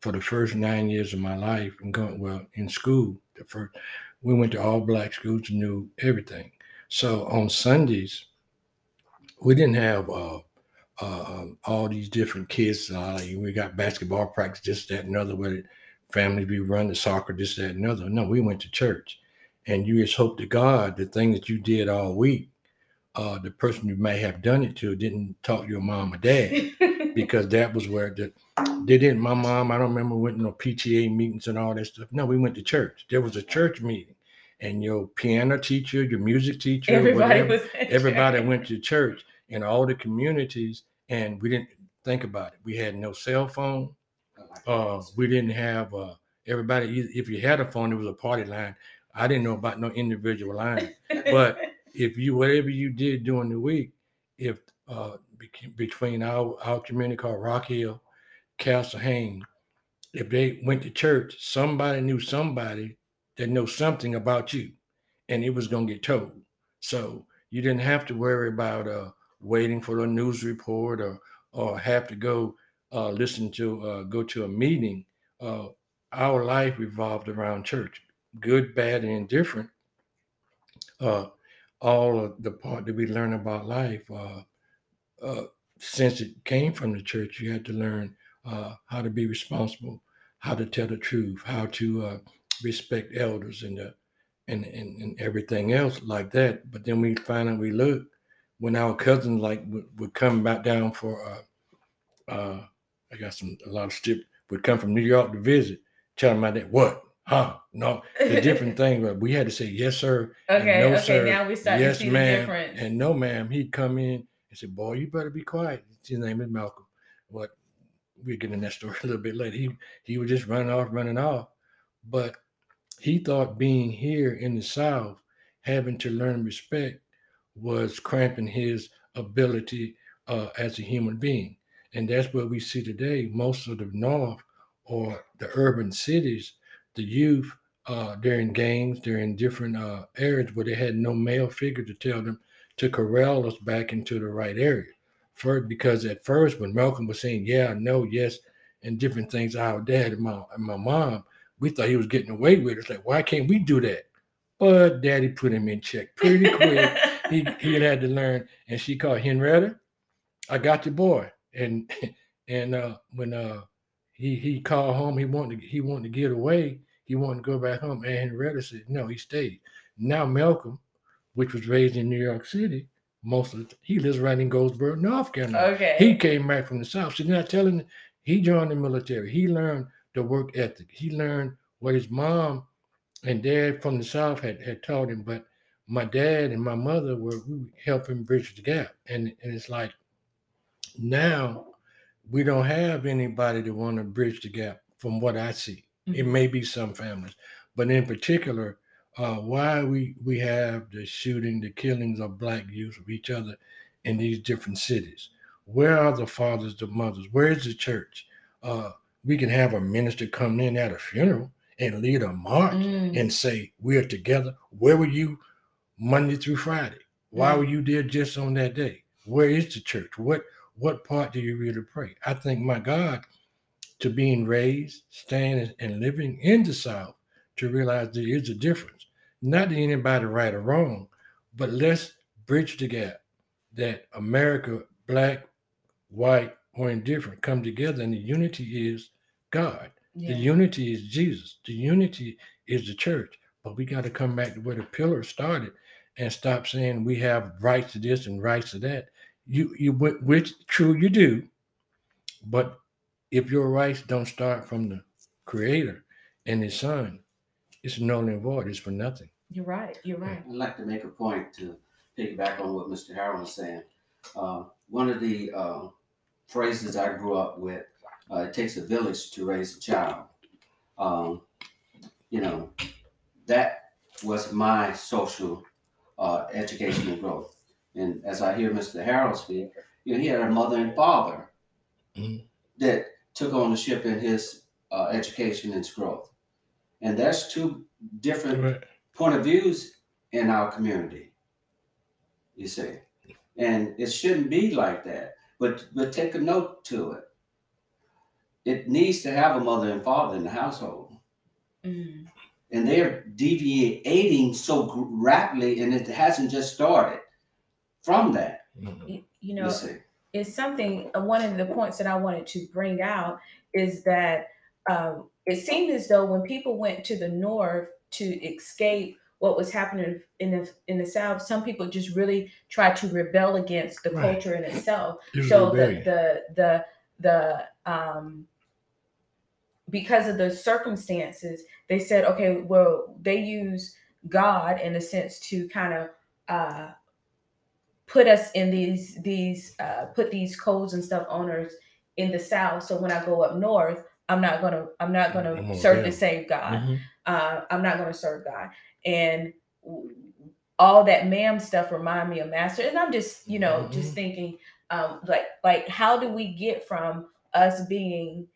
For the first nine years of my life, and going well in school, the first we went to all black schools and knew everything. So on Sundays, we didn't have uh, uh, um, all these different kids. Uh, we got basketball practice, this, that, and other. Where families be run the soccer, this, that, and other. No, we went to church, and you just hope to God the thing that you did all week, uh, the person you may have done it to didn't talk to your mom or dad (laughs) because that was where the they didn't. My mom, I don't remember went to no PTA meetings and all that stuff. No, we went to church. There was a church meeting, and your piano teacher, your music teacher, Everybody whatever, was everybody church. went to church in all the communities, and we didn't think about it. We had no cell phone. Uh, we didn't have uh, everybody. If you had a phone, it was a party line. I didn't know about no individual line. (laughs) but if you whatever you did during the week, if uh, between our our community called Rock Hill, Castle Hayne, if they went to church, somebody knew somebody that knows something about you, and it was gonna get told. So you didn't have to worry about uh, waiting for a news report or or have to go uh, listen to uh, go to a meeting. Uh, our life revolved around church, good, bad, and indifferent. Uh, all of the part that we learn about life, uh, uh, since it came from the church, you had to learn uh, how to be responsible, how to tell the truth, how to uh, respect elders, and, uh, and and and everything else like that. But then we finally we look when our cousins like would, would come back down for uh, uh, I got some a lot of stip would come from New York to visit, tell them about that. What? Huh? No, the different (laughs) thing. But we had to say yes, sir. Okay, no, okay. sir, Now we start yes, to see ma'am, the difference. and no, ma'am. He'd come in say, "Boy, you better be quiet." His name is Malcolm. What? We'll get in that story (laughs) a little bit later. He he was just running off, running off, but he thought being here in the South, having to learn respect, was cramping his ability uh, as a human being, and that's what we see today. Most of the North or the urban cities, the youth uh, gangs, they're in different uh, areas where they had no male figure to tell them to corral us back into the right area. First, because at first, when Malcolm was saying, yeah, no, yes, and different things, our dad and my, and my mom, we thought he was getting away with it. It's like, why can't we do that? But daddy put him in check pretty quick. (laughs) he, he had to learn. And she called Henrietta, I got your boy. And (laughs) and uh, when uh, he he called home, he wanted to, he wanted to get away he wanted to go back home. And Henrietta said, no, he stayed. Now Malcolm, which was raised in New York City, most of the, he lives right in Goldsboro, North Carolina. okay. He came back from the South. So not telling he joined the military. He learned the work ethic. He learned what his mom and dad from the South had, had taught him. But my dad and my mother were we help him bridge the gap. And, and it's like now we don't have anybody to want to bridge the gap from what I see. It Mhm. may be some families, but in particular, uh, why we we have the shooting, the killings of black youth of each other in these different cities. Where are the fathers, the mothers? Where is the church? Uh, we can have a minister come in at a funeral and lead a march Mm. and say, We're together. Where were you Monday through Friday? Why Mm. were you there just on that day? Where is the church? What what part do you really pray? I think my God, to being raised, staying and- and living in the South, to realize there is a difference. Not that anybody right or wrong, but let's bridge the gap that America, black, white, or indifferent, come together and the unity is God. Yeah. The unity is Jesus. The unity is the church. But we got to come back to where the pillar started and stop saying we have rights to this and rights to that. you you which true you do, but if your rights don't start from the Creator and His Son, it's null and void. It's for nothing. You're right. You're right. I'd like to make a point to piggyback on what Mr. Harold was saying. Uh, one of the uh, phrases I grew up with: uh, "It takes a village to raise a child." Um, you know, that was my social uh, educational growth. And as I hear Mr. Harold speak, you know, he had a mother and father Mhm. that took ownership in his uh, education and his growth. And that's two different Right. point of views in our community. You see, and it shouldn't be like that. But but take a note to it. It needs to have a mother and father in the household, Mm. and they're deviating so rapidly, and it hasn't just started from that. Mhm. You, you know, You see, is something uh, one of the points that I wanted to bring out is that um, it seemed as though when people went to the north to escape what was happening in the in the south, some people just really tried to rebel against the Right. culture in itself. It So the the the the um because of the circumstances, they said, okay, well, they use God in a sense to kind of uh put us in these these uh put these codes and stuff on us in the south. So when I go up north, I'm not gonna I'm not gonna I'm gonna serve the same God Mhm. uh, I'm not to serve God. And all that ma'am stuff remind me of master. And I'm just, you know, just Mhm. thinking, um, like, like how do we get from us being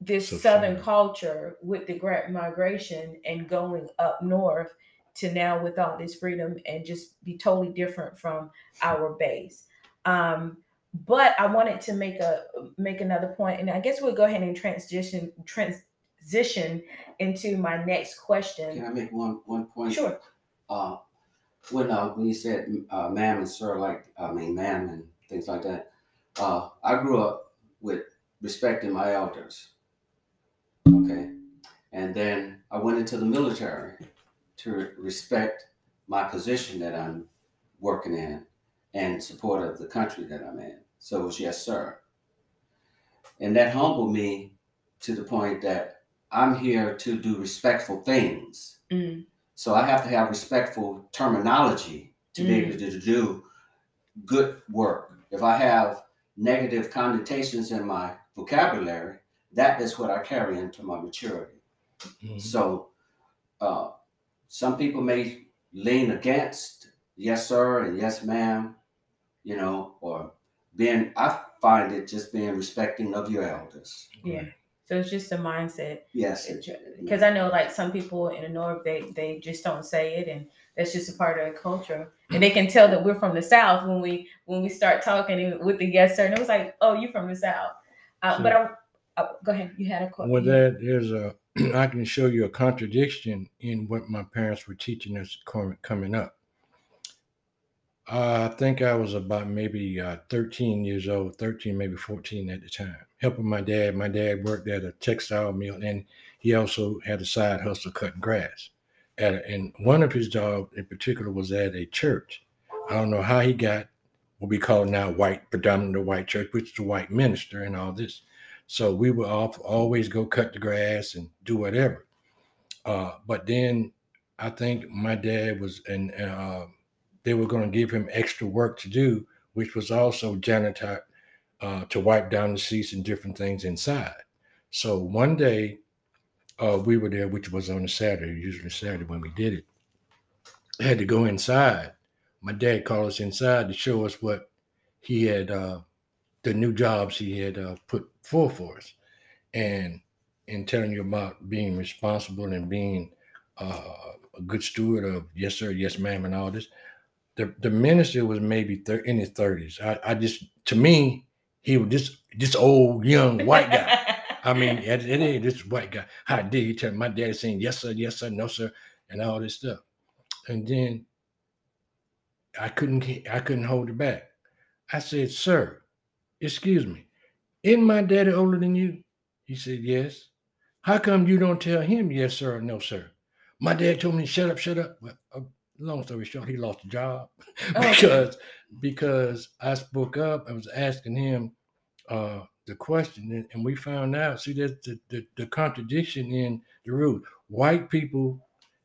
this So southern sad. culture with the great migration and going up north to now with all this freedom and just be totally different from our base. Um, but I wanted to make a make another point, and I guess we'll go ahead and transition transition into my next question. can I make one one point? Sure. uh, when uh, when you said uh, ma'am and sir, like I mean ma'am and things like that, uh, I grew up with respecting my elders. Okay, and then I went into the military to respect my position that I'm working in and support of the country that I'm in. So it was yes, sir, and that humbled me to the point that I'm here to do respectful things. Mm, So I have to have respectful terminology to be able to do good work. If I have negative connotations in my vocabulary, that is what I carry into my maturity. Mhm. So uh, some people may lean against yes, sir, and yes, ma'am, you know, or being, I find it just being respecting of your elders. yeah. So it's just a mindset. Yes. Because I know, like some people in the north, they they just don't say it, and that's just a part of their culture. And they can tell that we're from the south when we when we start talking with the yes sir. And it was like, oh, you from the south. Uh, but I, uh, go ahead. You had a question. With that, there's a (clears throat) I can show you a contradiction in what my parents were teaching us coming up. Uh, I think I was about maybe uh, 13 years old, 13, maybe 14 at the time, helping my dad. My dad worked at a textile mill and he also had a side hustle cutting grass. At a, and one of his jobs in particular was at a church. I don't know how he got what we call now white, predominantly white church, which is a white minister and all this. So we would off, always go cut the grass and do whatever. Uh, but then I think my dad was, and uh, they were going to give him extra work to do, which was also janitor uh, to wipe down the seats and different things inside. So one day uh, we were there, which was on a Saturday, usually Saturday when we did it. I had to go inside. My dad called us inside to show us what he had, uh, the new jobs he had uh, put forth for us, and and telling you about being responsible and being uh, a good steward of yes sir, yes ma'am, and all this. The the minister was maybe thir- in his thirties. I, I just to me he was just this old young white guy. I mean, (laughs) at the end of the day, this white guy. How did he tell my dad saying yes sir, yes sir, no sir, and all this stuff. And then I couldn't I couldn't hold it back. I said, sir, excuse me, isn't my daddy older than you? He said, yes. How come you don't tell him yes sir or no sir? My dad told me shut up, shut up. Well, long story short, he lost a job (laughs) Okay. because because I spoke up. I was asking him uh, the question, and, and we found out. See, there's the, the the contradiction in the root. White people,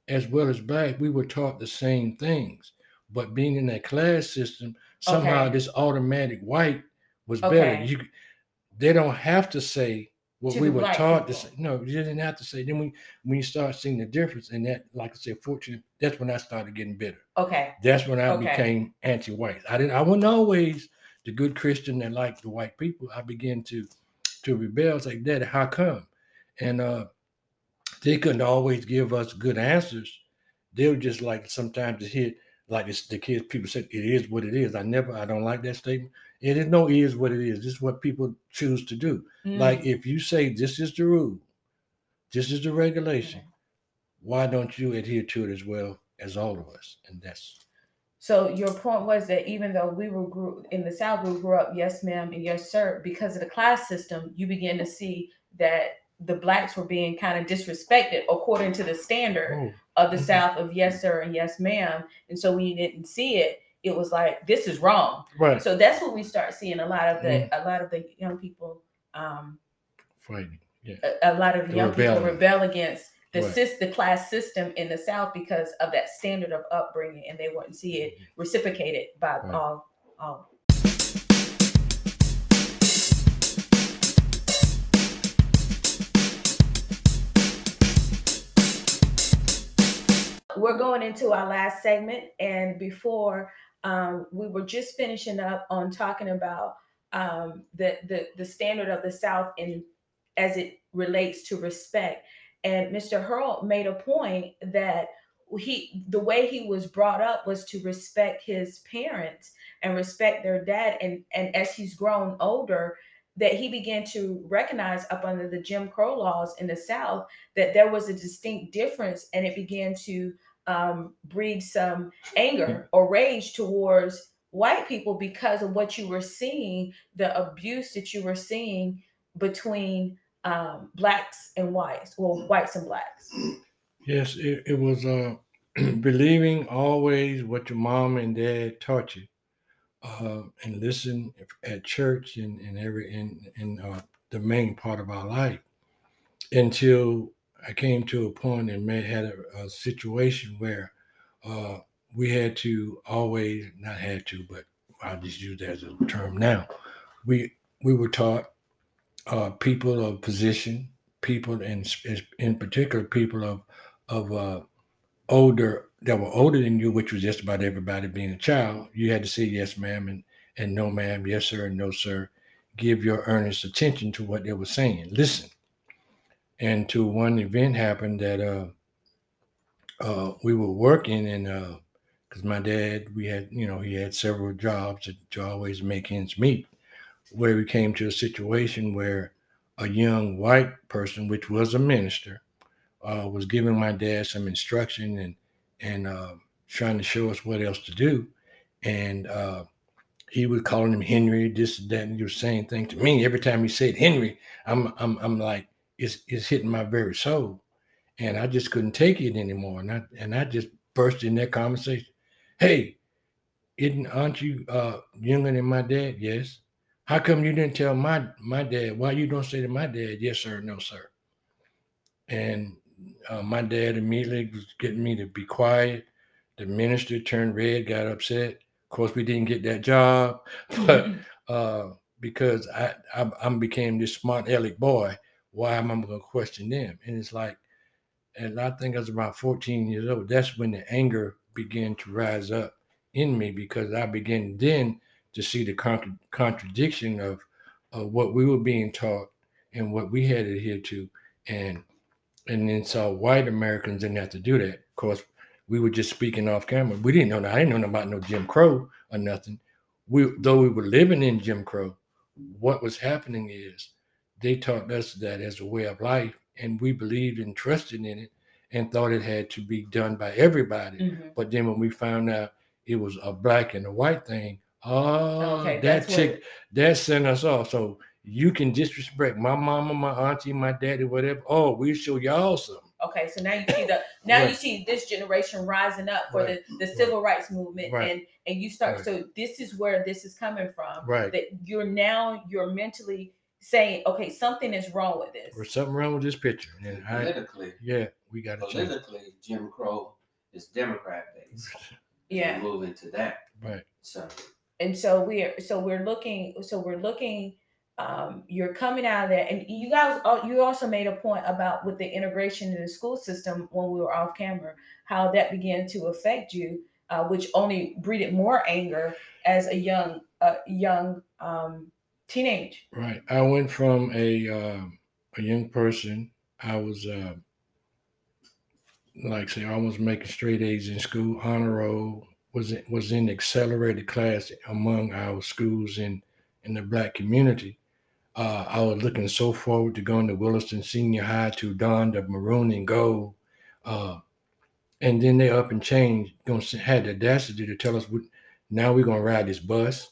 as well as black, we were taught the same things, but being in that class system, somehow Okay. this automatic white was Okay. better. You, they don't have to say what To we were taught to say. No, you didn't have to say. Then we when you start seeing the difference, and that, like I said, fortunately, that's when I started getting bitter. Okay. That's when I Okay. became anti-white. I didn't. I wasn't always the good Christian that liked the white people. I began to to rebel. It's like, Daddy, how come? And uh, they couldn't always give us good answers. They were just like sometimes to hit like it's the kids. People said it is what it is. I never. I don't like that statement. It is no is what it is. This is what people choose to do. Mm. Like if you say this is the rule, this is the regulation, why don't you adhere to it as well as all of us? And that's So your point was that even though we were grew in the South, we grew up yes ma'am and yes sir, because of the class system, you begin to see that the blacks were being kind of disrespected according to the standard oh, of the Mhm. South of yes sir and yes ma'am. And so when you didn't see it, it was like this is wrong. right. So that's what we start seeing a lot of the Mm. a lot of the young people um fighting. Yeah. a, a lot of the The young people rebel against the Right. the class system in the South because of that standard of upbringing, and they wouldn't see it reciprocated by Right. all all. We're going into our last segment, and before um, we were just finishing up on talking about um, the, the the standard of the South in as it relates to respect. And Mr. Hurl made a point that he the way he was brought up was to respect his parents and respect their dad. And and as he's grown older, that he began to recognize up under the Jim Crow laws in the South that there was a distinct difference, and it began to um, breed some anger or rage towards white people because of what you were seeing, the abuse that you were seeing between um, blacks and whites, well, whites and blacks. Yes, it, it was uh, (clears throat) believing always what your mom and dad taught you, uh, and listen at church and, and every in in uh, the main part of our life until I came to a point and may had a, a situation where uh, we had to always not had to, but I'll just use that as a term now. We we were taught uh, people of position, people in in particular people of of uh, older that were older than you, which was just about everybody being a child. You had to say yes, ma'am, and and no, ma'am, yes, sir, and no, sir. Give your earnest attention to what they were saying. Listen. And to one event happened that uh, uh, we were working and uh, because my dad, we had, you know, he had several jobs to, to always make ends meet. Where we came to a situation where a young white person, which was a minister, uh, was giving my dad some instruction and and uh, trying to show us what else to do. And uh, he was calling him Henry, this and that, and he was saying things to me. Every time he said Henry, I'm I'm I'm like, it's it's hitting my very soul. And I just couldn't take it anymore. And I and I just burst in that conversation. Hey, isn't aren't you uh, younger than my dad? Yes. How come you didn't tell my my dad? Why you don't say to my dad, yes sir, no sir? And uh, my dad immediately was getting me to be quiet. The minister turned red, got upset. Of course, we didn't get that job, (laughs) but (laughs) uh, because I, I I became this smart aleck boy, why am I going to question them? And it's like, and I think I was about 14 years old. That's when the anger began to rise up in me because I began then to see the contra- contradiction of, of what we were being taught and what we had adhered to, and and then saw white Americans didn't have to do that. Of course, we were just speaking off camera. We didn't know. that. I didn't know about no Jim Crow or nothing. We though we were living in Jim Crow, what was happening is they taught us that as a way of life, and we believed and trusted in it, and thought it had to be done by everybody. Mhm. But then when we found out it was a black and a white thing, oh, Okay, that that's what- chick that sent us off. So you can disrespect my mama, my auntie, my daddy, whatever. Oh, we show y'all something. Okay, so now you see the (coughs) now you see this generation rising up for Right. the, the civil rights movement Right. and and you start Right. so this is where this is coming from. Right. That you're now you're mentally saying, okay, something is wrong with this. There's something wrong with this picture. And I, Politically, yeah, we got to change. politically, Jim Crow is Democrat based. Yeah. We're moving to that. Right. So and so we're so we're looking so we're looking um you're coming out of there and you guys you also made a point about with the integration in the school system when we were off camera how that began to affect you uh, which only breeded more anger as a young uh, young um teenage Right. I went from a um a young person. I was uh, like say almost making straight A's in school, honor roll. Was in, was in accelerated class among our schools in in the black community. Uh, I was looking so forward to going to Williston Senior High to don the maroon and gold. Uh, and then they up and changed. Going had the audacity to tell us, what, now we're to ride this bus.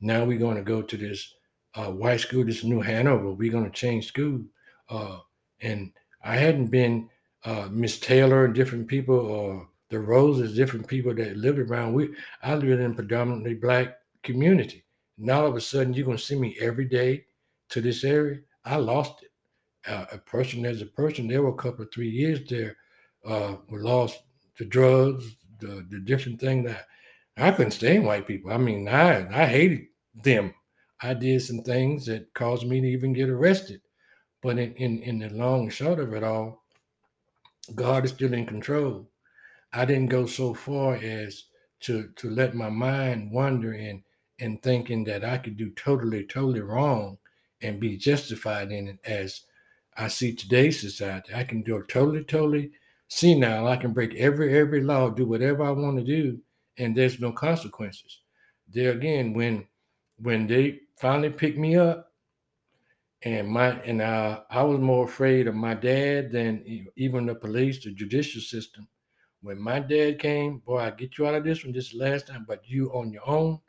Now we're to go to this uh, white school, this New Hanover. We're to change school. Uh, and I hadn't been uh, Miss Taylor and different people or the roles Roses, different people that lived around. We I lived in a predominantly black community. And all of a sudden, you're to see me every day to this area. I lost it. Uh, a person as a person, there were a couple of three years there. Uh, lost the drugs, the, the different thing that I couldn't stand white people. I mean, I I hated them. I did some things that caused me to even get arrested. But in, in, in the long and short of it all, God is still in control. I didn't go so far as to to let my mind wander in and thinking that I could do totally, totally wrong and be justified in it as I see today's society. I can do it totally, totally senile. I can break every every law, do whatever I want to do, and there's no consequences. There again, when when they finally picked me up, and my and I, I was more afraid of my dad than even the police, the judicial system. When my dad came, boy, I get you out of this one. This last time, but you on your own.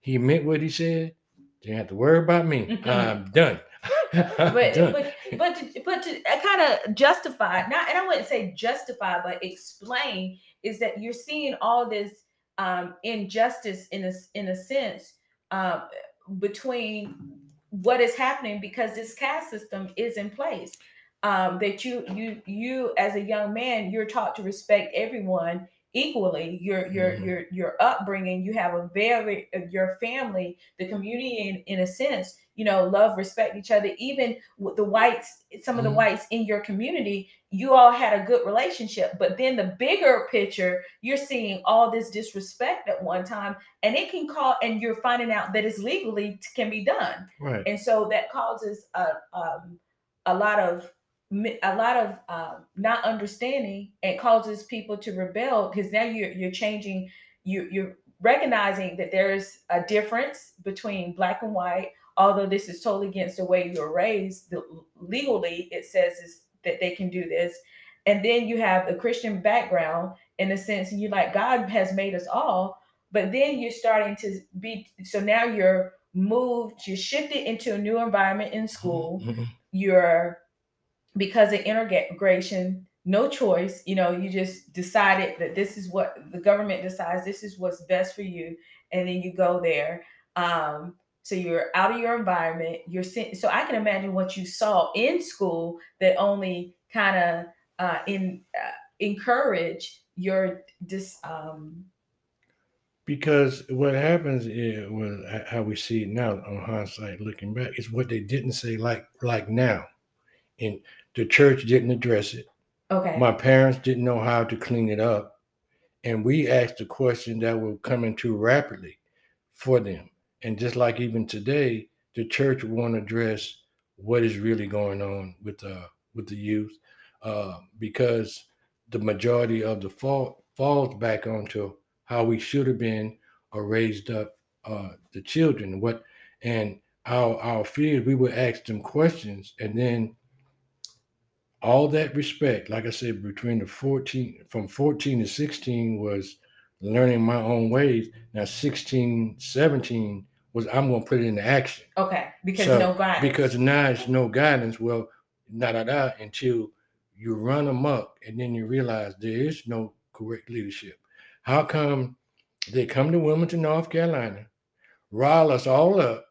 He meant what he said. You don't have to worry about me. (laughs) I'm done. (laughs) I'm but done. but but to, but to kind of justify not and I wouldn't say justify but explain is that you're seeing all this um injustice in a in a sense um between what is happening because this caste system is in place um that you you you as a young man you're taught to respect everyone equally your your Mhm. your your upbringing you have a very uh, your family the community in, in a sense you know love respect each other even with the whites some of the Mhm. whites in your community you all had a good relationship but then the bigger picture you're seeing all this disrespect at one time and it can call and you're finding out that it's legally can be done right. and so that causes a um, a lot of a lot of um, not understanding and causes people to rebel because now you're you're changing you you're recognizing that there's a difference between black and white although this is totally against the way you're raised the, legally it says is that they can do this and then you have a christian background in a sense and you're like god has made us all but then you're starting to be so now you're moved you're shifted into a new environment in school Mhm. you're because of integration no choice. You know you just decided that this is what the government decides this is what's best for you and then you go there. Um so you're out of your environment you're sen- so i can imagine what you saw in school that only kind of uh in uh, encourage your dis um Because what happens is, well, how we see it now on hindsight, looking back, is what they didn't say like like now, and the church didn't address it. okay My parents didn't know how to clean it up, and we asked a question that were coming too rapidly for them. And just like even today, the church won't address what is really going on with uh with the youth, uh, because the majority of the fault falls back onto how we should have been or raised up uh, the children. What and our our fears, we would ask them questions, and then all that respect, like I said, between the 14 from 14 to 16 was learning my own ways. Now 16, 17 was I'm gonna put it into action. okay because So, no guidance Because now it's no guidance. Well, da da da until you run amok, and then you realize there is no correct leadership. How come they come to Wilmington, North Carolina, rile us all up,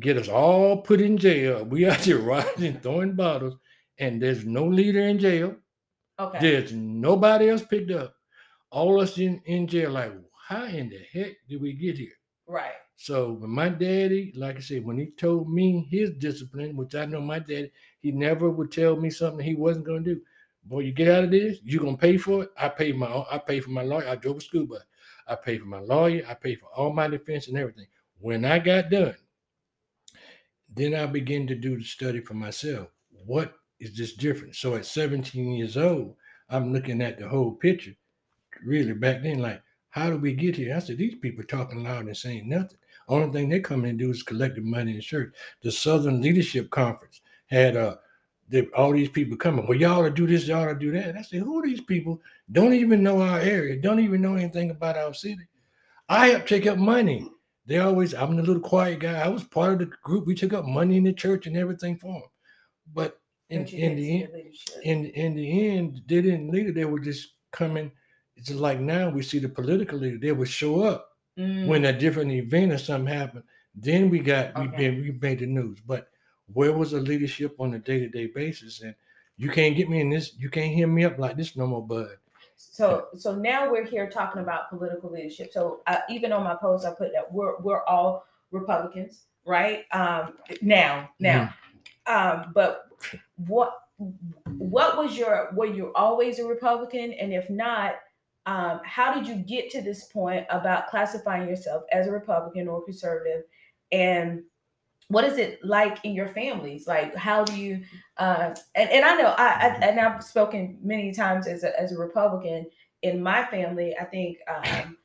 get us all put in jail? We out here (laughs) riding, throwing bottles, and there's no leader in jail. Okay. There's nobody else picked up. All us in, in jail, like, how in the heck did we get here? Right. So when my daddy, like I said, when he told me his discipline, which I know my daddy, he never would tell me something he wasn't gonna do. Boy, you get out of this, you're gonna pay for it. I pay my I pay for my lawyer. I drove a school bus. I paid for my lawyer, I paid for all my defense and everything. When I got done, then I began to do the study for myself. What is just different? So at 17 years old, I'm looking at the whole picture. Really back then, like, how do we get here? I said, these people talking loud and saying nothing. Only thing they come in and do is collecting money in church. The Southern Leadership Conference had uh the, all these people coming. Well, y'all to do this, y'all to do that. I said, who are these people? Don't even know our area. Don't even know anything about our city. I help take up money. They always, I'm the little quiet guy. I was part of the group. We took up money in the church and everything for them. But in, in the end, in in the end, they didn't lead it. They were just coming. It's just like now we see the political leader. They would show up Mm, when a different event or something happened. Then we got we Okay. been we made the news. But where was the leadership on a day to day basis? And you can't get me in this. You can't hear me up like this no more, bud. So so now we're here talking about political leadership. So uh, even on my post, I put that we're we're all Republicans, right? Um, now now, um, but what what was your were you always a Republican? And if not, um, how did you get to this point about classifying yourself as a Republican or conservative? And what is it like in your families? Like, how do you? Uh, and and I know I, I and I've spoken many times as a as a Republican in my family. I think um,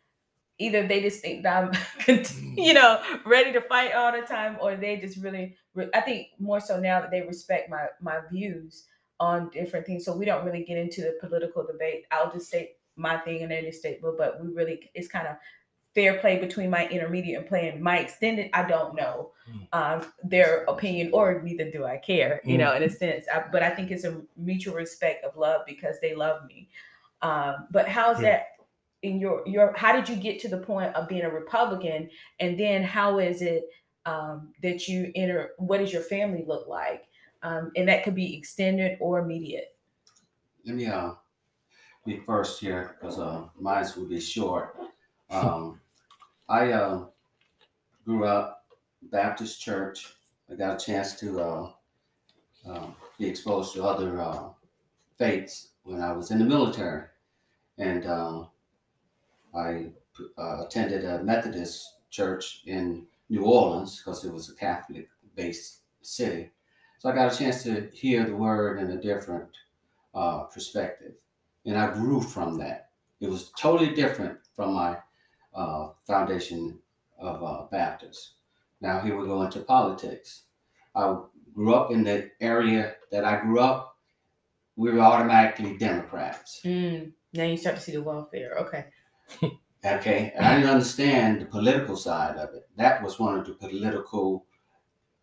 either they just think that I'm, (laughs) you know, ready to fight all the time, or they just really, I think more so now that they respect my my views on different things. So we don't really get into the political debate. I'll just state my thing and then you state, but but we really it's kind of fair play between my intermediate and play my extended. I don't know um, their opinion, or neither do I care. You know, in a sense. I, but I think it's a mutual respect of love because they love me. Um, but how's Yeah. that in your your? How did you get to the point of being a Republican, and then how is it um, that you enter? What does your family look like? Um, and that could be extended or immediate. Let me uh be first here because uh mine will be short. Um, I uh, grew up Baptist church. I got a chance to uh, uh, be exposed to other uh, faiths when I was in the military, and uh, I uh, attended a Methodist church in New Orleans because it was a Catholic-based city. So I got a chance to hear the word in a different uh, perspective, and I grew from that. It was totally different from my uh, foundation of uh, Baptist. Now here we go into politics. I grew up in the area that I grew up. We were automatically Democrats. Mm, now you start to see the welfare. Okay. Okay, and I didn't understand the political side of it. That was one of the political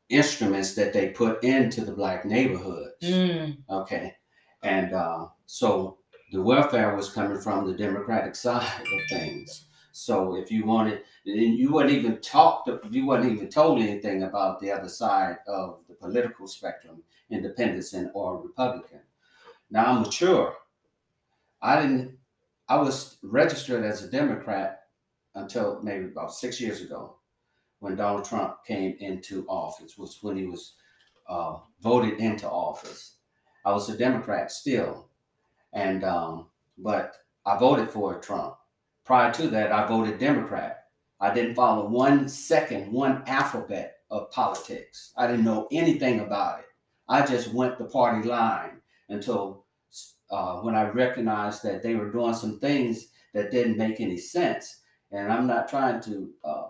instruments that they put into the black neighborhoods. Mm, Okay, and uh, so the welfare was coming from the Democratic side of things. So if you wanted, and you wouldn't even talk, you wasn't even told anything about the other side of the political spectrum, independence and or Republican. Now I'm mature. I didn't. I was registered as a Democrat until maybe about six years ago, when Donald Trump came into office. Was when he was uh, voted into office. I was a Democrat still, and um, but I voted for Trump. Prior to that, I voted Democrat. I didn't follow one second, one alphabet of politics. I didn't know anything about it. I just went the party line until uh, when I recognized that they were doing some things that didn't make any sense. And I'm not trying to uh,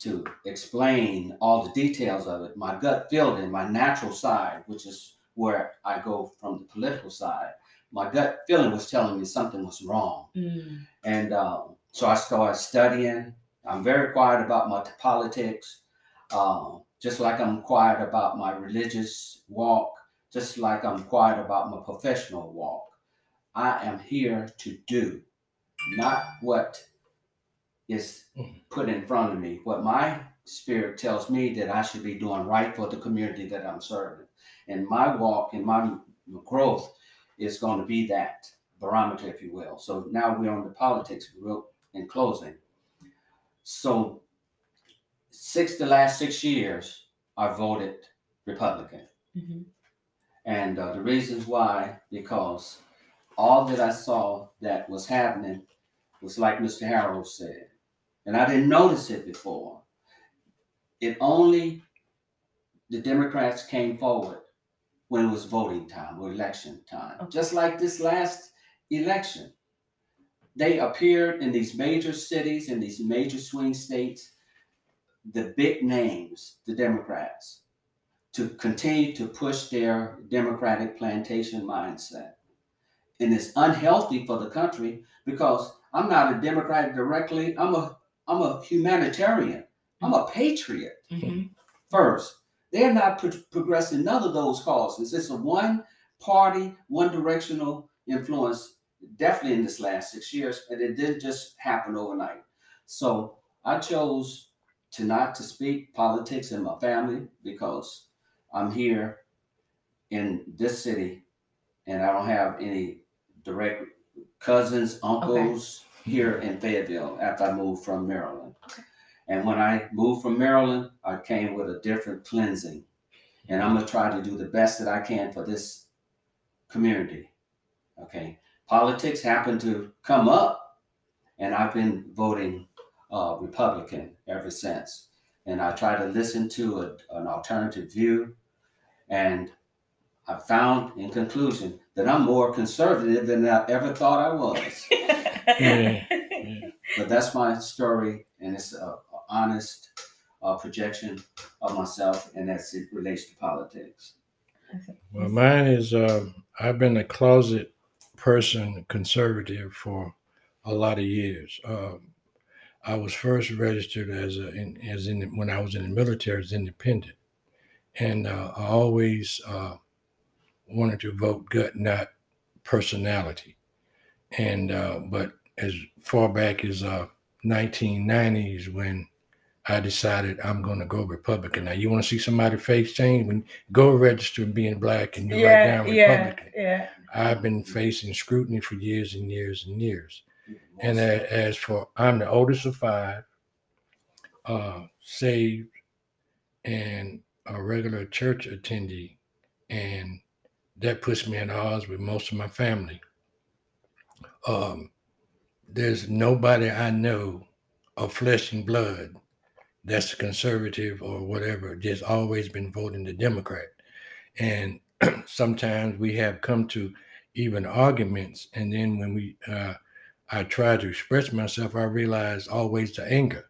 to explain all the details of it. My gut feeling, my natural side, which is where I go from the political side, my gut feeling was telling me something was wrong. mm, And um, so I started studying. I'm very quiet about my politics, um, just like I'm quiet about my religious walk. Just like I'm quiet about my professional walk. I am here to do, not what is put in front of me. What my spirit tells me that I should be doing right for the community that I'm serving. And my walk and my growth is going to be that barometer, if you will. So now we're on the politics real in closing. So six the last six years, I voted Republican. Mhm. And uh, the reasons why, because all that I saw that was happening was like Mr. Harold said, and I didn't notice it before. It only the Democrats came forward when it was voting time or election time, Okay. just like this last election. They appeared in these major cities, in these major swing states, the big names, the Democrats, to continue to push their Democratic plantation mindset. And it's unhealthy for the country because I'm not a Democrat directly. I'm a I'm a humanitarian. I'm a patriot Mhm. first. They're not pro- progressing none of those causes. It's a one party, one directional influence, definitely in this last six years, and it didn't just happen overnight. So I chose to not to speak politics in my family because I'm here in this city and I don't have any direct cousins, uncles here in Fayetteville after I moved from Maryland. And when I moved from Maryland, I came with a different cleansing. And I'm gonna try to do the best that I can for this community. Okay. Politics happened to come up, and I've been voting uh, Republican ever since. And I try to listen to a, an alternative view. And I found in conclusion that I'm more conservative than I ever thought I was. Yeah. (laughs) But that's my story, and it's a, a honest uh, projection of myself, and as it relates to politics. Well, mine is um, I've been a closet person, conservative for a lot of years. Um, I was first registered as a in, as in when I was in the military as independent, and uh, I always uh, wanted to vote gut, not personality. And uh, but as far back as uh, 1990s when I decided I'm going to go Republican. Now, you want to see somebody face change? When go register being black and you write yeah, down yeah, Republican. yeah. I've been facing scrutiny for years and years and years. And as for I'm the oldest of five, uh, saved, and a regular church attendee, and that puts me at odds with most of my family. Um, there's nobody I know of flesh and blood that's conservative or whatever. Just always been voting the Democrat, and (clears throat) sometimes we have come to even arguments, and then when we uh, I try to express myself, I realize always the anger.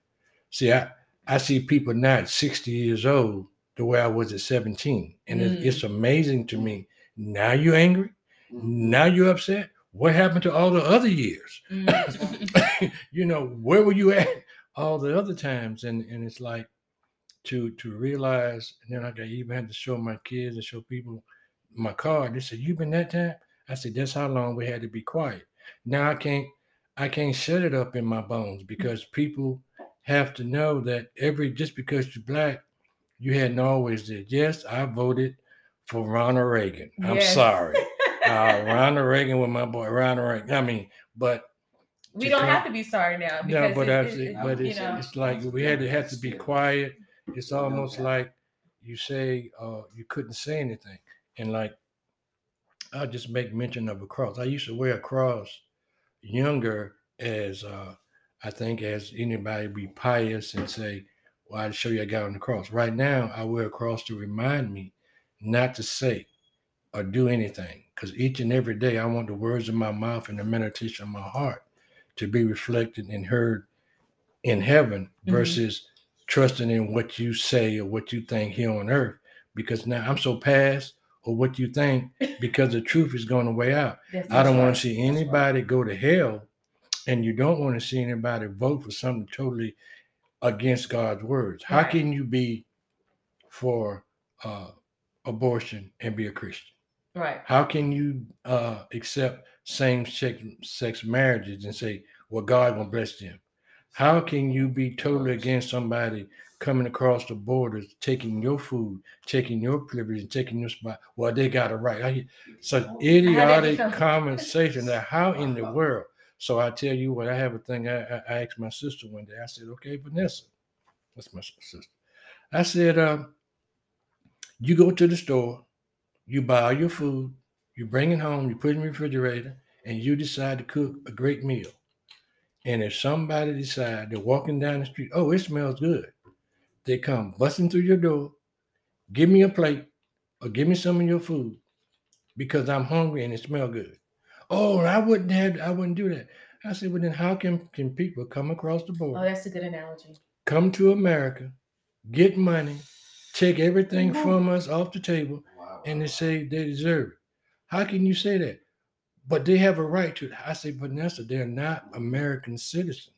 See, I, I see people now at 60 years old the way I was at 17. And Mm. it's, it's amazing to me. Now you're angry. Mhm. Now you're upset. What happened to all the other years? Mhm. (laughs) you know, where were you at all the other times? And and it's like to to realize, and then like I even had to show my kids and show people my card. They said, You've been that time? I said, That's how long we had to be quiet. Now I can't I can't shut it up in my bones because people have to know that every just because you're black, you hadn't always did. Yes, I voted for Ronald Reagan. I'm Yes. sorry. Uh, (laughs) Ronald Reagan with my boy Ronald Reagan. I mean, but we don't come- have to be sorry now. no, but it- it- it, but it's, know. it's like we had to have to be quiet. It's almost doubt. like you say uh, you couldn't say anything, and like I'll just make mention of a cross. I used to wear a cross younger as uh, I think as anybody be pious and say, "Well, I'll show you I got on the cross." Right now, I wear a cross to remind me not to say or do anything, because each and every day I want the words of my mouth and the meditation of my heart to be reflected and heard in heaven Mhm. versus trusting in what you say or what you think here on earth. Because now I'm so past or what you think (coughs) because the truth is going to weigh out. That's I don't right. want to see That's right. anybody go to hell, and you don't want to see anybody vote for something totally against God's words. How Right. can you be for uh, abortion and be a Christian? Right. How can you uh, accept same-sex sex marriages and say, "Well, God will bless them"? How can you be totally against somebody coming across the borders, taking your food, taking your privilege, and taking your spot? Well, they got it right. So idiotic conversation that how in the (laughs) world? So I tell you what, I have a thing. I, I, I asked my sister one day. I said, "Okay, Vanessa, that's my sister." I said, um, "You go to the store, you buy all your food, you bring it home, you put it in the refrigerator, and you decide to cook a great meal. And if somebody decide they're walking down the street, oh, it smells good, they come busting through your door, give me a plate, or give me some of your food because I'm hungry and it smells good. Oh, I wouldn't have, I wouldn't do that. I said, well, then how can, can people come across the border? Oh, that's a good analogy. come to America, get money, take everything Mhm. from us off the table, Wow. and they say they deserve it. How can you say that? But they have a right to it. I say, Vanessa, they're not American citizens.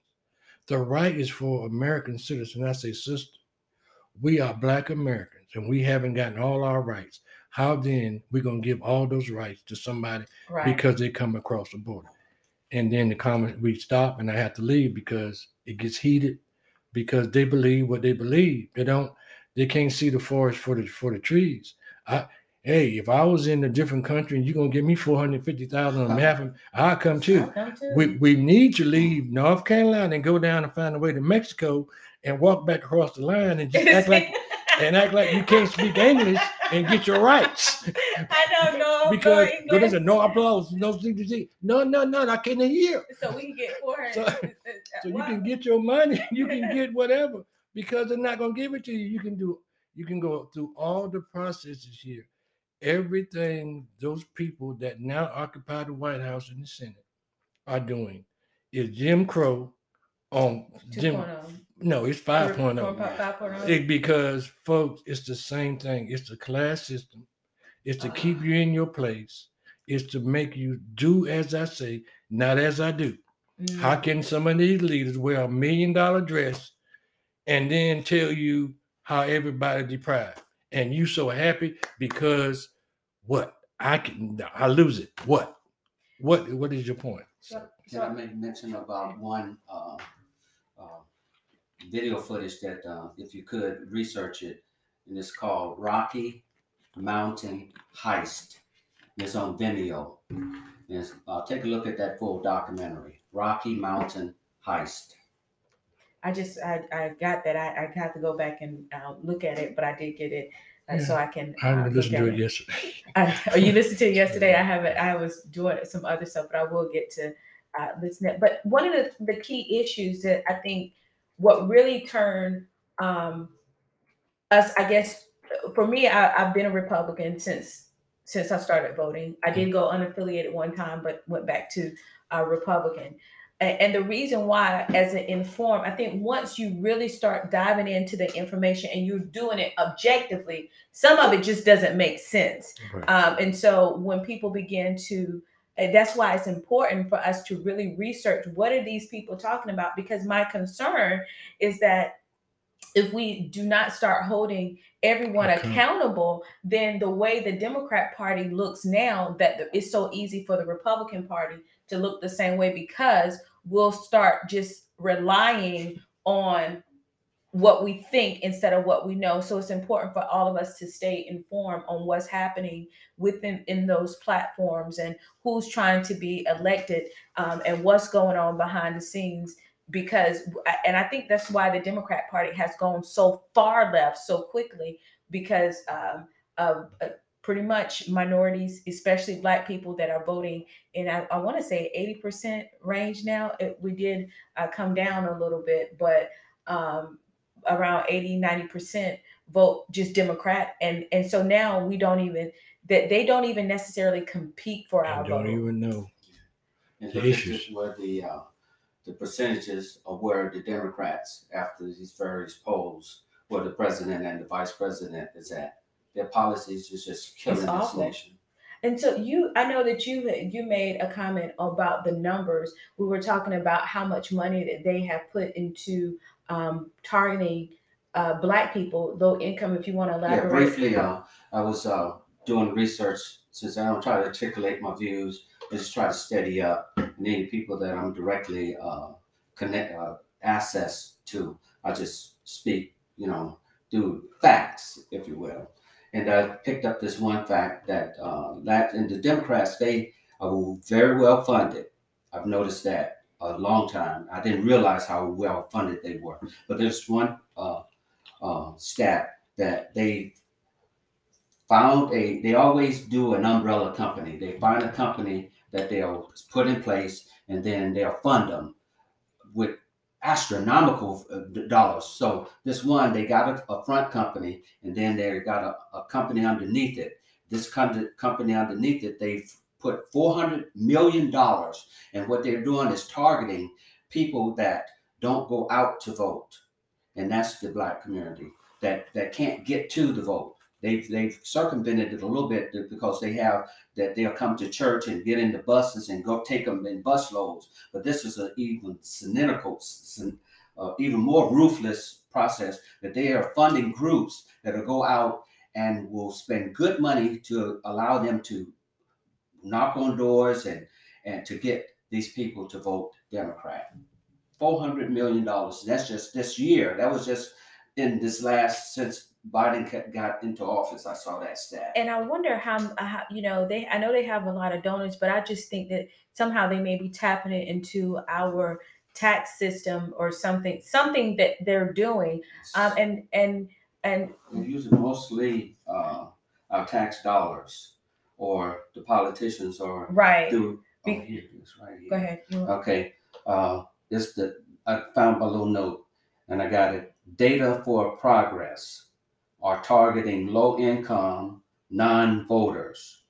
The right is for American citizens. I say, sister, we are black Americans and we haven't gotten all our rights. How then we're gonna give all those rights to somebody Right. because they come across the border. And then the comment we stop and I have to leave because it gets heated because they believe what they believe. They don't they can't see the forest for the for the trees. I hey, if I was in a different country and you're gonna give me four hundred fifty thousand on half of I'll come I'll too. come too. We we need to leave North Carolina and go down and find a way to Mexico and walk back across the line and just act like (laughs) and act like you can't speak English and get your rights. (laughs) I don't know because no there's a no applause, no CDC. No, no, no, I can't hear. so we can get four So- (laughs) hundred. So you can get your money, (laughs) you can get whatever because they're not gonna give it to you. You can do you can go through all the processes here. Everything those people that now occupy the White House and the Senate are doing is Jim Crow on Jim. 2.0. No, it's Or- 5.0. or 5.0. It, because folks, it's the same thing. It's the class system. It's to keep you in your place. It's to make you do as I say, not as I do. Mm. How can some of these leaders wear a million dollar dress and then tell you how everybody deprived? And you so happy because what? I can I lose it. What? What what is your point? So- Can I make mention about one uh, uh, video footage that, uh, if you could research it, and it's called Rocky Mountain Heist. It's on Vimeo. Yes, uh, take a look at that full documentary, Rocky Mountain Heist. I just I, I got that I, I have to go back and uh, look at it, but I did get it uh, so I can. I uh, didn't look listen to it yesterday. (laughs) I, oh, you listened to it yesterday. I haven't. I was doing some other stuff, but I will get to uh, listen. To it. But one of the, the key issues that I think what really turned um, us, I guess, for me, I, I've been a Republican since since I started voting. I did go unaffiliated one time, but went back to uh, Republican. And the reason why, as an informed, I think once you really start diving into the information and you're doing it objectively, some of it just doesn't make sense. Right. Um, and so when people begin to, and that's why it's important for us to really research what are these people talking about? Because my concern is that if we do not start holding everyone Account- accountable, then the way the Democrat Party looks now, that the- it's so easy for the Republican Party to look the same way because we'll start just relying on what we think instead of what we know. So it's important for all of us to stay informed on what's happening within in those platforms and who's trying to be elected um, and what's going on behind the scenes. Because and I think that's why the Democrat Party has gone so far left so quickly because um, of uh, pretty much minorities, especially Black people that are voting in I, I want to say 80% range now. It, we did uh, come down a little bit, but um, around 80 90% vote just democrat and and so now we don't even that they don't even necessarily compete for our I don't vote even know. And The look at issues. just where the uh, the percentages of where the Democrats, after these various polls, where the president and the vice president is at. Their policies is just killing this awful. nation. and so you i know that you you made a comment about the numbers we were talking about how much money that they have put into um, targeting uh, black people, low income. If you want to elaborate. Yeah, briefly, uh, I was uh, doing research since I don't try to articulate my views, I just try to steady up. And any people that I'm directly uh, connect uh, access to, I just speak, you know, do facts, if you will. And I picked up this one fact that uh, that and the Democrats they are very well funded. I've noticed that a long time. I didn't realize how well funded they were. But there's one uh, uh, stat that they found a they always do an umbrella company they find a company that they'll put in place and then they'll fund them with astronomical uh, dollars so this one they got a, a front company and then they got a, a company underneath it this company underneath it they've put 400 million dollars and what they're doing is targeting people that don't go out to vote and that's the black community that that can't get to the vote they've they've circumvented it a little bit because they have that they'll come to church and get in the buses and go take them in bus loads. But this is an even cynical, uh, even more ruthless process that they are funding groups that will go out and will spend good money to allow them to knock on doors and and to get these people to vote Democrat. Four hundred million dollars. That's just this year. That was just in this last since Biden got into office. I saw that stat. And I wonder how, how, you know, they, I know they have a lot of donors, but I just think that somehow they may be tapping it into our tax system or something, something that they're doing. Um, and, and, and We're using mostly uh, our tax dollars or the politicians or right. Be- oh, here it is, right here. Go ahead. Okay. Uh, this the I found my little note and I got it. Data for progress are targeting low income non-voters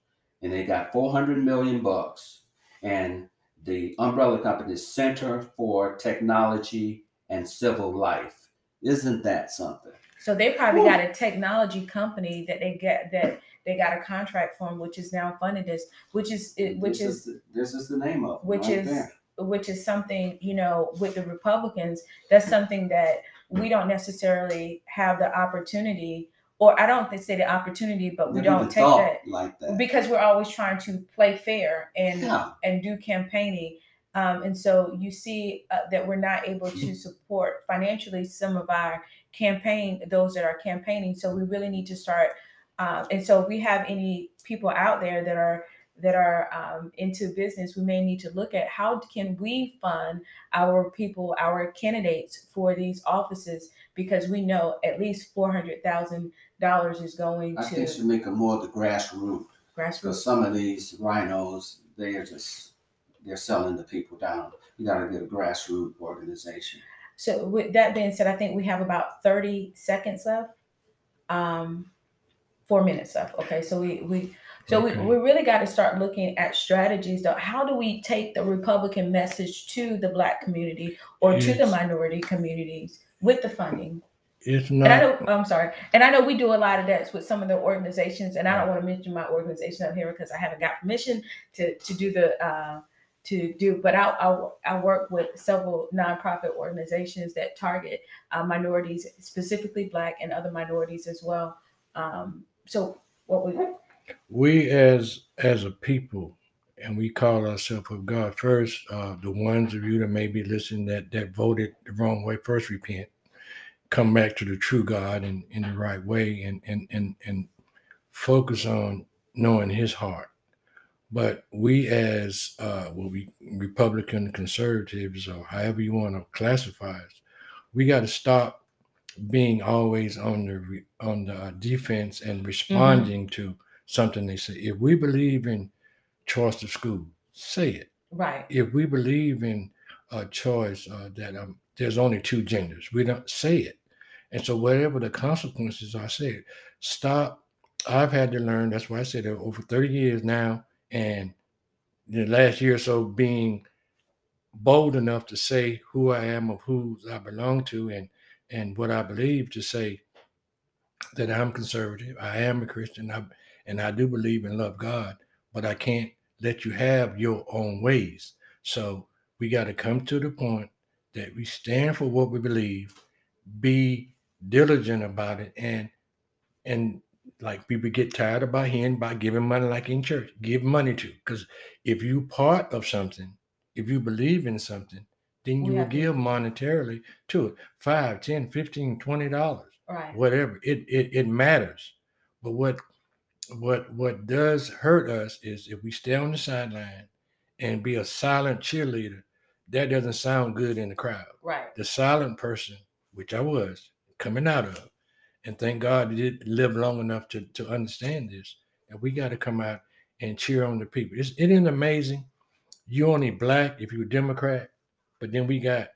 and they got 400 million bucks and the umbrella company center for technology and civic life isn't that something So they probably got a technology company that they get that they got a contract from, which is now funded this, which is which this is the, this is the name of which right is there. which is something you know with the republicans that's something that we don't necessarily have the opportunity or i don't say the opportunity but we Never don't take that like that. because we're always trying to play fair and yeah. and do campaigning. Um, and so you see uh, that we're not able to support financially some of our campaign those that are campaigning. So we really need to start um, and so if we have any people out there that are that are um, into business we may need to look at how can we fund our people our candidates for these offices because we know at least $400000 is going i to think should make it more of the grassroots grassroots. because some of these RINOs they are just they're selling the people down. You got to get a grassroots organization So with that being said, I think we have about 30 seconds left. Um four minutes left. Okay. So we we so Okay. we, we really got to start looking at strategies though. How do we take the Republican message to the black community or to the minority communities with the funding? It's And I not. know I'm sorry. And I know we do a lot of that with some of the organizations, and I don't want to mention my organization up here because I haven't got permission to to do the uh to do, but I, I, I work with several nonprofit organizations that target uh, minorities, specifically Black and other minorities as well. Um, so, what we we as as a people and we call ourselves of god first uh the ones of you that may be listening that that voted the wrong way first repent come back to the true god in in the right way and and and and focus on knowing his heart but we as uh well we republican conservatives or however you want to classify us we got to stop being always on the on the defense and responding to something they say. If we believe in choice of school, say it. right, If we believe in a choice uh, that um, there's only two genders, we don't say it. And so, whatever the consequences are, say it. Stop. I've had to learn. That's why I said over 30 years now, and the last year or so being bold enough to say who I am, of who I belong to, and and what I believe to say that I'm conservative. I am a Christian, I, and I do believe and love God, but I can't let you have your own ways. So we got to come to the point that we stand for what we believe, be diligent about it, and and like people get tired about hearing about giving money like in church. Give money to because if you part of something, if you believe in something, then you will give monetarily to it. Five, ten, fifteen, twenty dollars Right. whatever it, it it matters but what what what does hurt us is if we stay on the sideline and be a silent cheerleader that doesn't sound good in the crowd Right. the silent person which i was coming out of and thank god I did live long enough to to understand this And we got to come out and cheer on the people it's, it isn't amazing you only black if you're a democrat but then we got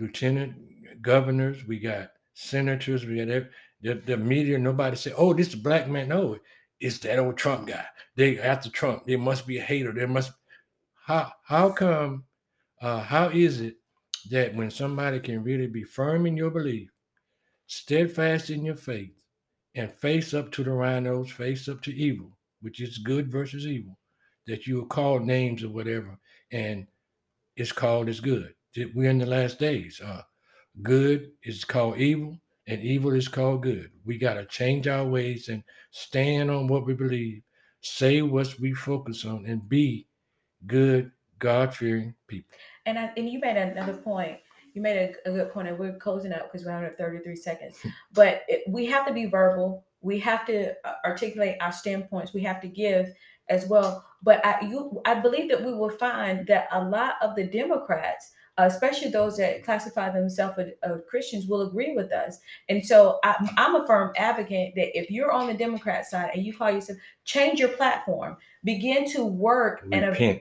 lieutenant governors, we got senators, we got the, the media. Nobody say, "Oh, this is black man." No, it's that old Trump guy. They after Trump, there must be a hater. There must. How how come? Uh, how is it that when somebody can really be firm in your belief, steadfast in your faith, and face up to the RINOs, face up to evil, which is good versus evil, that you will call names or whatever, and it's called as good. We're in the last days. Uh, good is called evil, and evil is called good. We got to change our ways and stand on what we believe, say what we focus on, and be good, God fearing people. And I, and you made another point. You made a, a good point, and we're closing up because we're under 33 seconds. But it, we have to be verbal. We have to uh, articulate our standpoints. We have to give as well. But I, you, I believe that we will find that a lot of the Democrats, especially those that classify themselves as uh, Christians, will agree with us. And so I, I'm a firm advocate that if you're on the Democrat side and you call yourself, change your platform, begin to work and Repent.